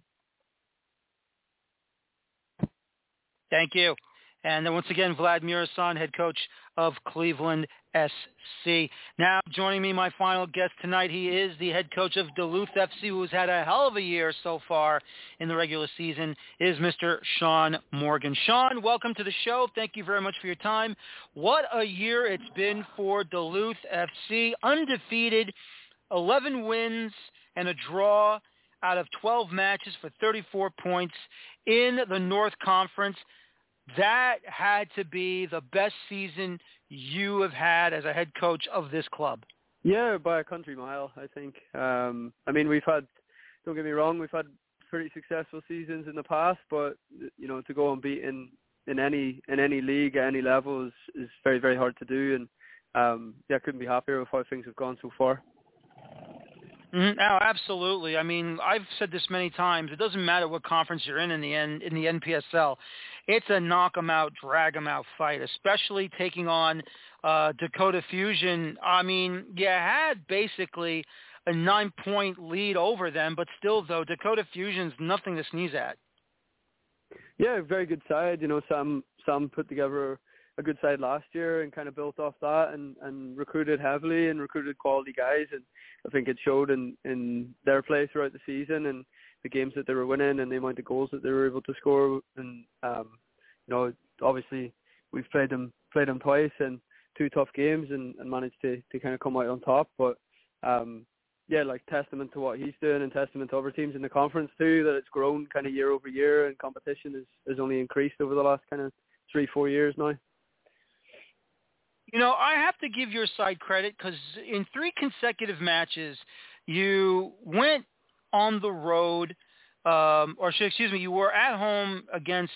Thank you. And then once again, Vlad Muresan, head coach of Cleveland SC. Now joining me, my final guest tonight, he is the head coach of Duluth FC, who's had a hell of a year so far in the regular season, is Mr. Sean Morgan. Sean, welcome to the show. Thank you very much for your time. What a year it's been for Duluth FC. Undefeated, 11 wins and a draw out of 12 matches for 34 points in the North Conference that had to be the best season you have had as a head coach of this club. Yeah, by a country mile, I think. Um, I mean, we've had, don't get me wrong, we've had pretty successful seasons in the past, but you know, to go unbeaten in any in any league at any level is is very very hard to do, and um, yeah, I couldn't be happier with how things have gone so far. Mm-hmm. Oh, absolutely. I mean, I've said this many times. It doesn't matter what conference you're in in the N, in the NPSL. It's a knock 'em out, drag 'em out fight, especially taking on uh, Dakota Fusion. I mean, you had basically a nine-point lead over them, but still, though, Dakota Fusion's nothing to sneeze at. Yeah, very good side. You know, Sam Sam put together a good side last year and kind of built off that and and recruited heavily and recruited quality guys. And I think it showed in in their play throughout the season and the games that they were winning and the amount of goals that they were able to score. And um you know obviously we've played them played them twice and two tough games and, and managed to to kind of come out on top. But um yeah, like testament to what he's doing and testament to other teams in the conference too, that it's grown kind of year over year and competition has, has only increased over the last kind of three, four years now. You know, I have to give your side credit because in three consecutive matches, you went on the road, um, or excuse me, you were at home against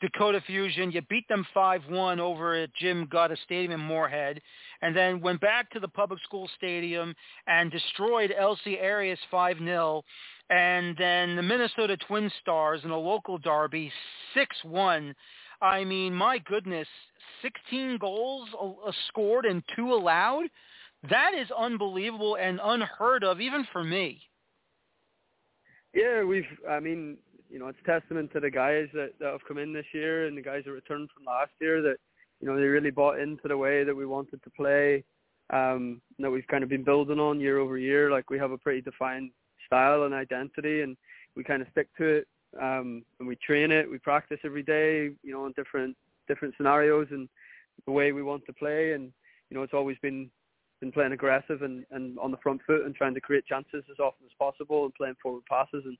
Dakota Fusion. You beat them 5-1 over at Jim Gotta Stadium in Moorhead, and then went back to the public school stadium and destroyed LC Arias 5-0. And then the Minnesota Twin Stars in a local derby, 6-1. I mean, my goodness, 16 goals scored and two allowed. That is unbelievable and unheard of, even for me. Yeah, we've. I mean, you know, it's testament to the guys that, that have come in this year and the guys that returned from last year that, you know, they really bought into the way that we wanted to play. Um, that we've kind of been building on year over year. Like we have a pretty defined style and identity, and we kind of stick to it. Um, and we train it. We practice every day. You know, on different different scenarios and the way we want to play. And you know, it's always been been playing aggressive and, and on the front foot and trying to create chances as often as possible and playing forward passes. And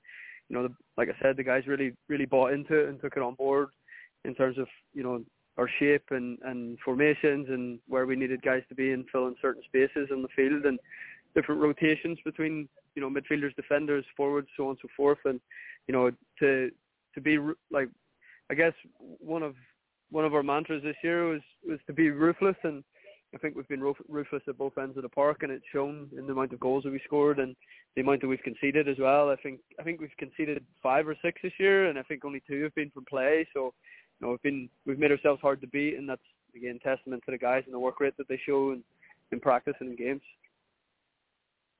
you know, the, like I said, the guys really really bought into it and took it on board in terms of you know our shape and and formations and where we needed guys to be and fill in certain spaces on the field and different rotations between you know midfielders, defenders, forwards, so on and so forth. And you know, to to be like, I guess one of one of our mantras this year was was to be ruthless, and I think we've been ruthless at both ends of the park, and it's shown in the amount of goals that we scored and the amount that we've conceded as well. I think I think we've conceded five or six this year, and I think only two have been from play. So, you know, we've been we've made ourselves hard to beat, and that's again testament to the guys and the work rate that they show in, in practice and in games.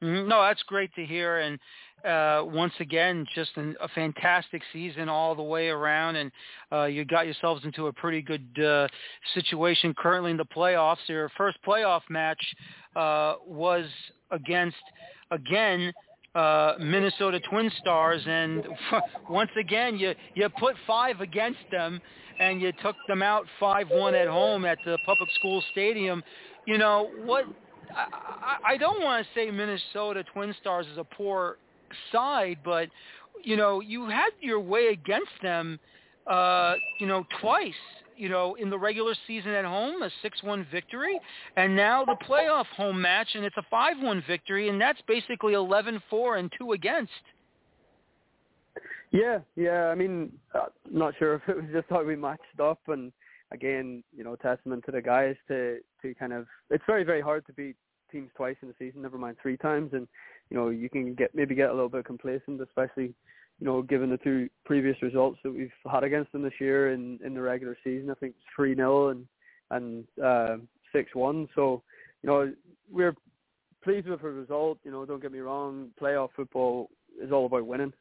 Mm-hmm. No, that's great to hear, and uh, once again, just an, a fantastic season all the way around, and uh, you got yourselves into a pretty good uh, situation currently in the playoffs. Your first playoff match uh, was against again uh, Minnesota Twin Stars, and [laughs] once again, you you put five against them, and you took them out five one at home at the public school stadium. You know what? I, I don't want to say Minnesota Twin Stars is a poor side, but you know you had your way against them, uh, you know twice. You know in the regular season at home, a six-one victory, and now the playoff home match, and it's a five-one victory, and that's basically eleven-four and two against. Yeah, yeah. I mean, uh, not sure if it was just how we matched up, and again, you know, testament to the guys to to kind of. It's very very hard to beat teams twice in a season, never mind three times, and you know you can get maybe get a little bit complacent, especially you know given the two previous results that we've had against them this year in in the regular season. I think three 0 and and uh, six one. So you know we're pleased with the result. You know, don't get me wrong, playoff football is all about winning.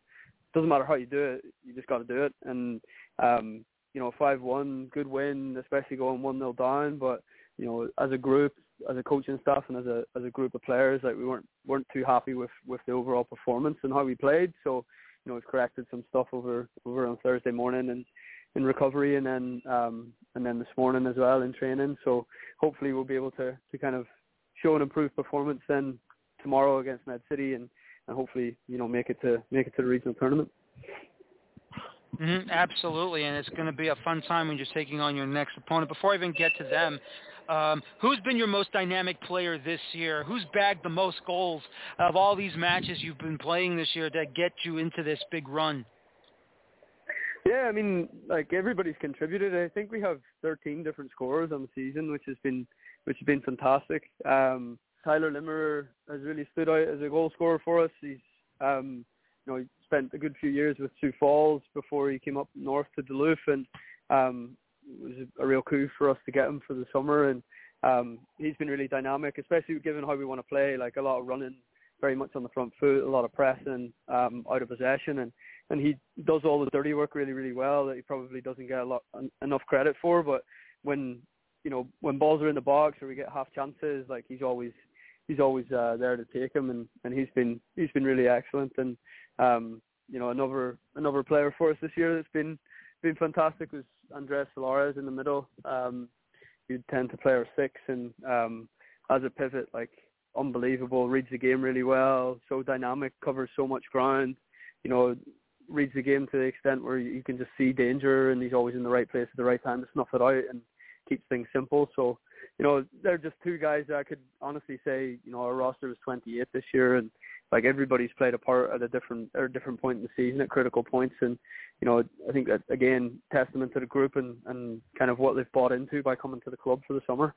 Doesn't matter how you do it, you just got to do it. And um, you know, five one, good win, especially going one 0 down. But you know, as a group, as a coaching staff, and as a as a group of players, like we weren't weren't too happy with with the overall performance and how we played. So you know, we've corrected some stuff over over on Thursday morning and in recovery, and then um, and then this morning as well in training. So hopefully we'll be able to to kind of show an improved performance then tomorrow against Med City, and, and hopefully you know make it to make it to the regional tournament. Mm-hmm, absolutely, and it's going to be a fun time when you're taking on your next opponent. Before I even get to them, um, who's been your most dynamic player this year? Who's bagged the most goals of all these matches you've been playing this year that get you into this big run? Yeah, I mean, like everybody's contributed. I think we have 13 different scorers on the season, which has been which has been fantastic. Um, Tyler Limmer has really stood out as a goal scorer for us. He's um, know he spent a good few years with Sioux Falls before he came up north to Duluth, and um, it was a real coup for us to get him for the summer. And um, he's been really dynamic, especially given how we want to play, like a lot of running, very much on the front foot, a lot of pressing, um, out of possession, and and he does all the dirty work really, really well that he probably doesn't get a lot enough credit for. But when you know when balls are in the box or we get half chances, like he's always he's always uh, there to take them, and and he's been he's been really excellent. And um, you know another another player for us this year that's been been fantastic was Andres Solares in the middle. Um, you tend to play our six, and um, as a pivot, like unbelievable. Reads the game really well. So dynamic, covers so much ground. You know, reads the game to the extent where you can just see danger, and he's always in the right place at the right time to snuff it out. And keeps things simple. So, you know, they're just two guys that I could honestly say, you know, our roster was 28 this year, and like everybody's played a part at a different or a different point in the season at critical points, and you know, I think that again, testament to the group and and kind of what they've bought into by coming to the club for the summer.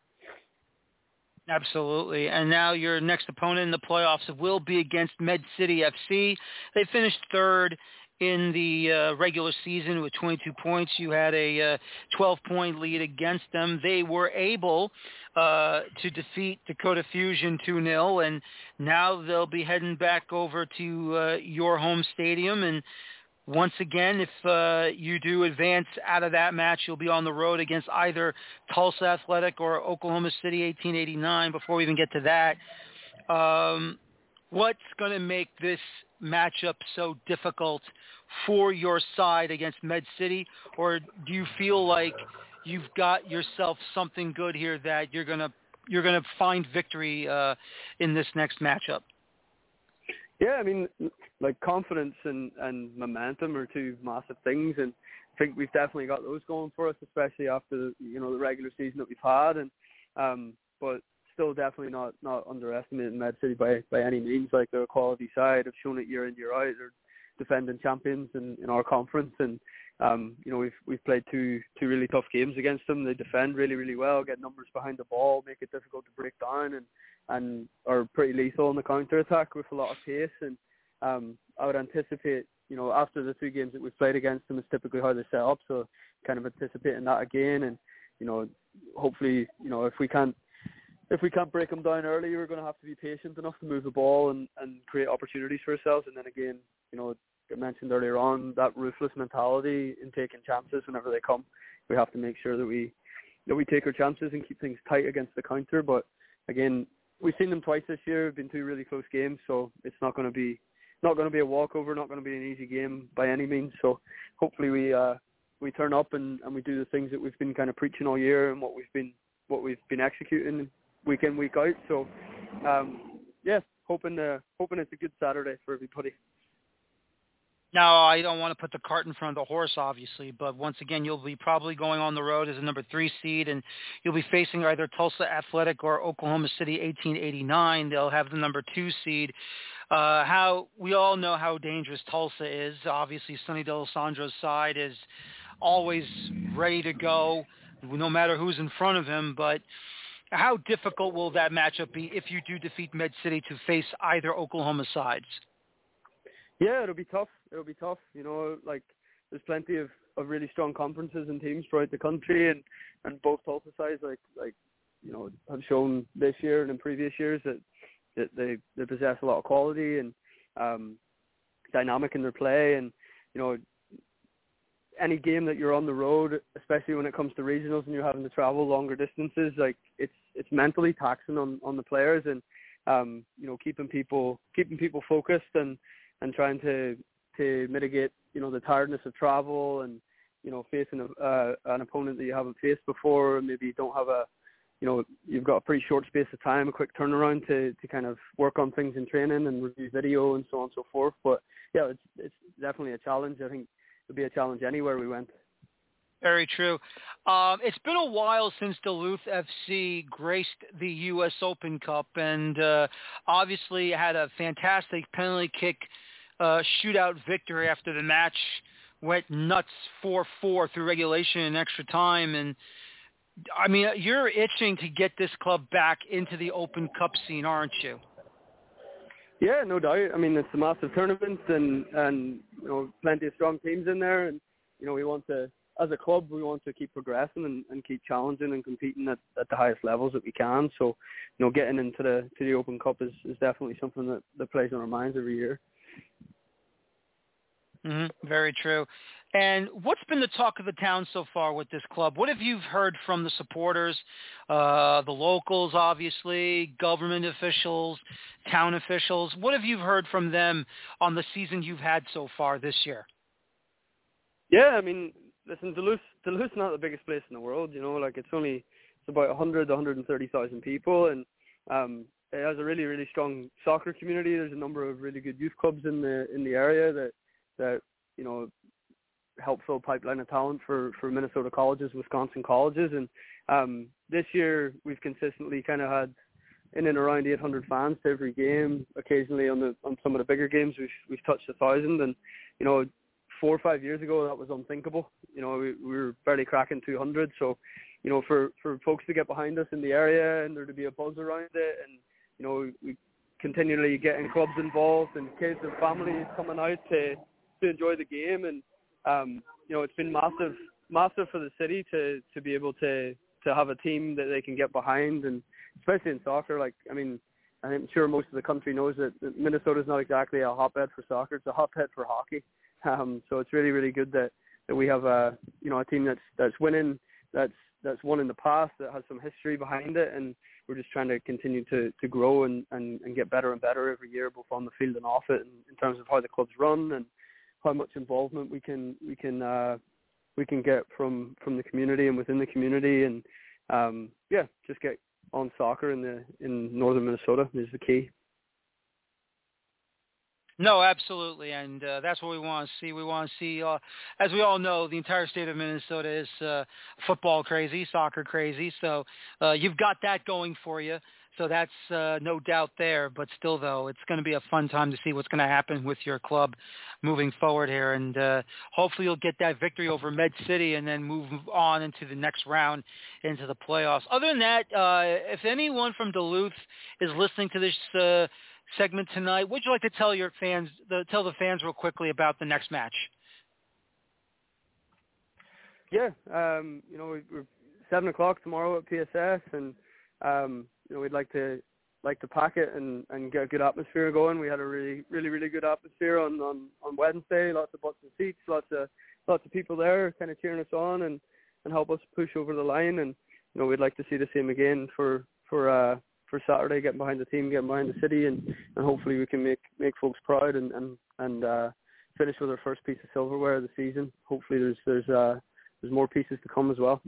Absolutely. And now your next opponent in the playoffs will be against Med City FC. They finished third in the uh, regular season with 22 points. You had a uh, 12-point lead against them. They were able uh, to defeat Dakota Fusion 2-0, and now they'll be heading back over to uh, your home stadium. And once again, if uh, you do advance out of that match, you'll be on the road against either Tulsa Athletic or Oklahoma City 1889. Before we even get to that, um, what's going to make this matchup so difficult for your side against Med City, or do you feel like you've got yourself something good here that you're gonna you're gonna find victory uh, in this next matchup? Yeah, I mean, like confidence and and momentum are two massive things, and I think we've definitely got those going for us, especially after you know the regular season that we've had, and um, but still definitely not not underestimating Med City by by any means. Like they're a quality side, have shown it year in year out. They're defending champions in, in our conference, and um, you know we've we've played two two really tough games against them. They defend really really well, get numbers behind the ball, make it difficult to break down, and and are pretty lethal in the counter attack with a lot of pace. And um, I would anticipate, you know, after the two games that we've played against them, is typically how they set up. So kind of anticipating that again, and you know, hopefully, you know, if we can't if we can't break them down early, we're going to have to be patient enough to move the ball and, and create opportunities for ourselves. And then again, you know, I mentioned earlier on that ruthless mentality in taking chances whenever they come. We have to make sure that we that we take our chances and keep things tight against the counter. But again, we've seen them twice this year. It's been two really close games, so it's not going to be not going to be a walkover, not going to be an easy game by any means. So hopefully we uh, we turn up and, and we do the things that we've been kind of preaching all year and what we've been what we've been executing week in week out. So um, yeah, hoping uh, hoping it's a good Saturday for everybody. Now, I don't want to put the cart in front of the horse, obviously, but once again, you'll be probably going on the road as a number three seed, and you'll be facing either Tulsa Athletic or Oklahoma City 1889. They'll have the number two seed. Uh, how we all know how dangerous Tulsa is. Obviously, Sonny D'Alessandro's side is always ready to go, no matter who's in front of him. But how difficult will that matchup be if you do defeat Med City to face either Oklahoma sides? Yeah, it'll be tough. It'll be tough. You know, like there's plenty of, of really strong conferences and teams throughout the country, and and both Tulsa sides like like you know have shown this year and in previous years that that they they possess a lot of quality and um, dynamic in their play, and you know any game that you're on the road, especially when it comes to regionals and you're having to travel longer distances, like it's it's mentally taxing on on the players and um, you know keeping people keeping people focused and and trying to to mitigate you know the tiredness of travel and you know facing a, uh, an opponent that you haven't faced before maybe you don't have a you know you've got a pretty short space of time a quick turnaround to to kind of work on things in training and review video and so on and so forth. But yeah it's it's definitely a challenge. I think it would be a challenge anywhere we went very true. Um, it's been a while since Duluth FC graced the U.S. Open Cup, and uh, obviously had a fantastic penalty kick uh, shootout victory after the match went nuts 4-4 through regulation and extra time. And I mean, you're itching to get this club back into the Open Cup scene, aren't you? Yeah, no doubt. I mean, it's a massive tournament, and and you know, plenty of strong teams in there, and you know, we want to, as a club, we want to keep progressing and, and keep challenging and competing at, at the highest levels that we can. So, you know, getting into the to the Open Cup is, is definitely something that, that plays on our minds every year. Mm-hmm. Very true. And what's been the talk of the town so far with this club? What have you heard from the supporters, uh, the locals, obviously, government officials, town officials? What have you heard from them on the season you've had so far this year? Yeah, I mean, listen, Duluth, Duluth's not the biggest place in the world. You know, like it's only it's about 100 to 130,000 people, and um, it has a really, really strong soccer community. There's a number of really good youth clubs in the in the area that that you know help fill pipeline of talent for for Minnesota colleges, Wisconsin colleges, and um, this year we've consistently kind of had in and around 800 fans to every game. Occasionally on the on some of the bigger games we've we've touched a thousand, and you know four or five years ago that was unthinkable. You know we, we were barely cracking 200, so you know for for folks to get behind us in the area and there to be a buzz around it, and you know we continually getting clubs involved and kids and families coming out to to enjoy the game, and um, you know it's been massive, massive for the city to to be able to to have a team that they can get behind, and especially in soccer. Like I mean, I'm sure most of the country knows that Minnesota is not exactly a hotbed for soccer; it's a hotbed for hockey. Um, so it's really, really good that that we have a you know a team that's that's winning, that's that's won in the past, that has some history behind it, and we're just trying to continue to to grow and and, and get better and better every year, both on the field and off it, in, in terms of how the club's run and how much involvement we can we can uh, we can get from from the community and within the community, and um, yeah, just get on soccer in the in northern Minnesota is the key. No, absolutely, and uh, that's what we want to see. We want to see, uh, as we all know, the entire state of Minnesota is uh, football crazy, soccer crazy. So uh, you've got that going for you. So that's uh, no doubt there. But still, though, it's going to be a fun time to see what's going to happen with your club moving forward here. And uh, hopefully you'll get that victory over Med City and then move on into the next round into the playoffs. Other than that, uh, if anyone from Duluth is listening to this uh, segment tonight, would you like to tell your fans, the, tell the fans real quickly about the next match? Yeah, um, you know, we're seven o'clock tomorrow at PSS, and um, you know, we'd like to like to pack it and and get a good atmosphere going. We had a really really really good atmosphere on on on Wednesday. Lots of butts and seats, lots of lots of people there, kind of cheering us on and and help us push over the line. And you know, we'd like to see the same again for for uh for Saturday, getting behind the team, getting behind the city, and and hopefully we can make make folks proud and and and uh, finish with our first piece of silverware of the season. Hopefully, there's there's uh there's more pieces to come as well.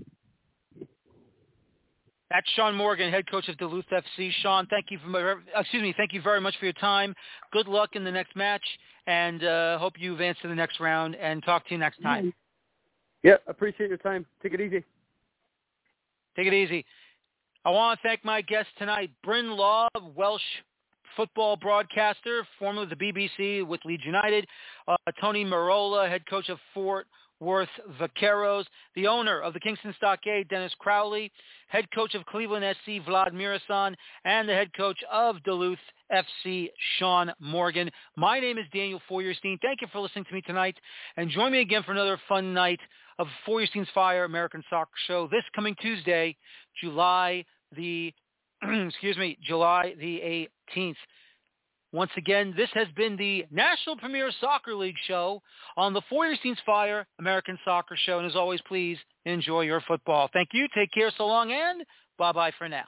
That's Sean Morgan, head coach of Duluth FC. Sean, thank you for excuse me, thank you very much for your time. Good luck in the next match, and uh, hope you advance to the next round. And talk to you next time. Yeah, appreciate your time. Take it easy. Take it easy. I want to thank my guest tonight, Bryn Law, Welsh football broadcaster, formerly the BBC with Leeds United, uh, Tony Merola, head coach of Fort Worth Vaqueros, the owner of the Kingston Stockade, Dennis Crowley, head coach of Cleveland SC, Vlad Muresan, and the head coach of Duluth FC, Sean Morgan. My name is Daniel Feuerstein. Thank you for listening to me tonight, and join me again for another fun night of Feuerstein's Fire American Soccer Show this coming Tuesday, July the [clears throat] excuse me, July the 18th. Once again, this has been the National Premier Soccer League show on the Feuerstein's Fire American Soccer Show. And as always, please enjoy your football. Thank you. Take care. So long and bye-bye for now.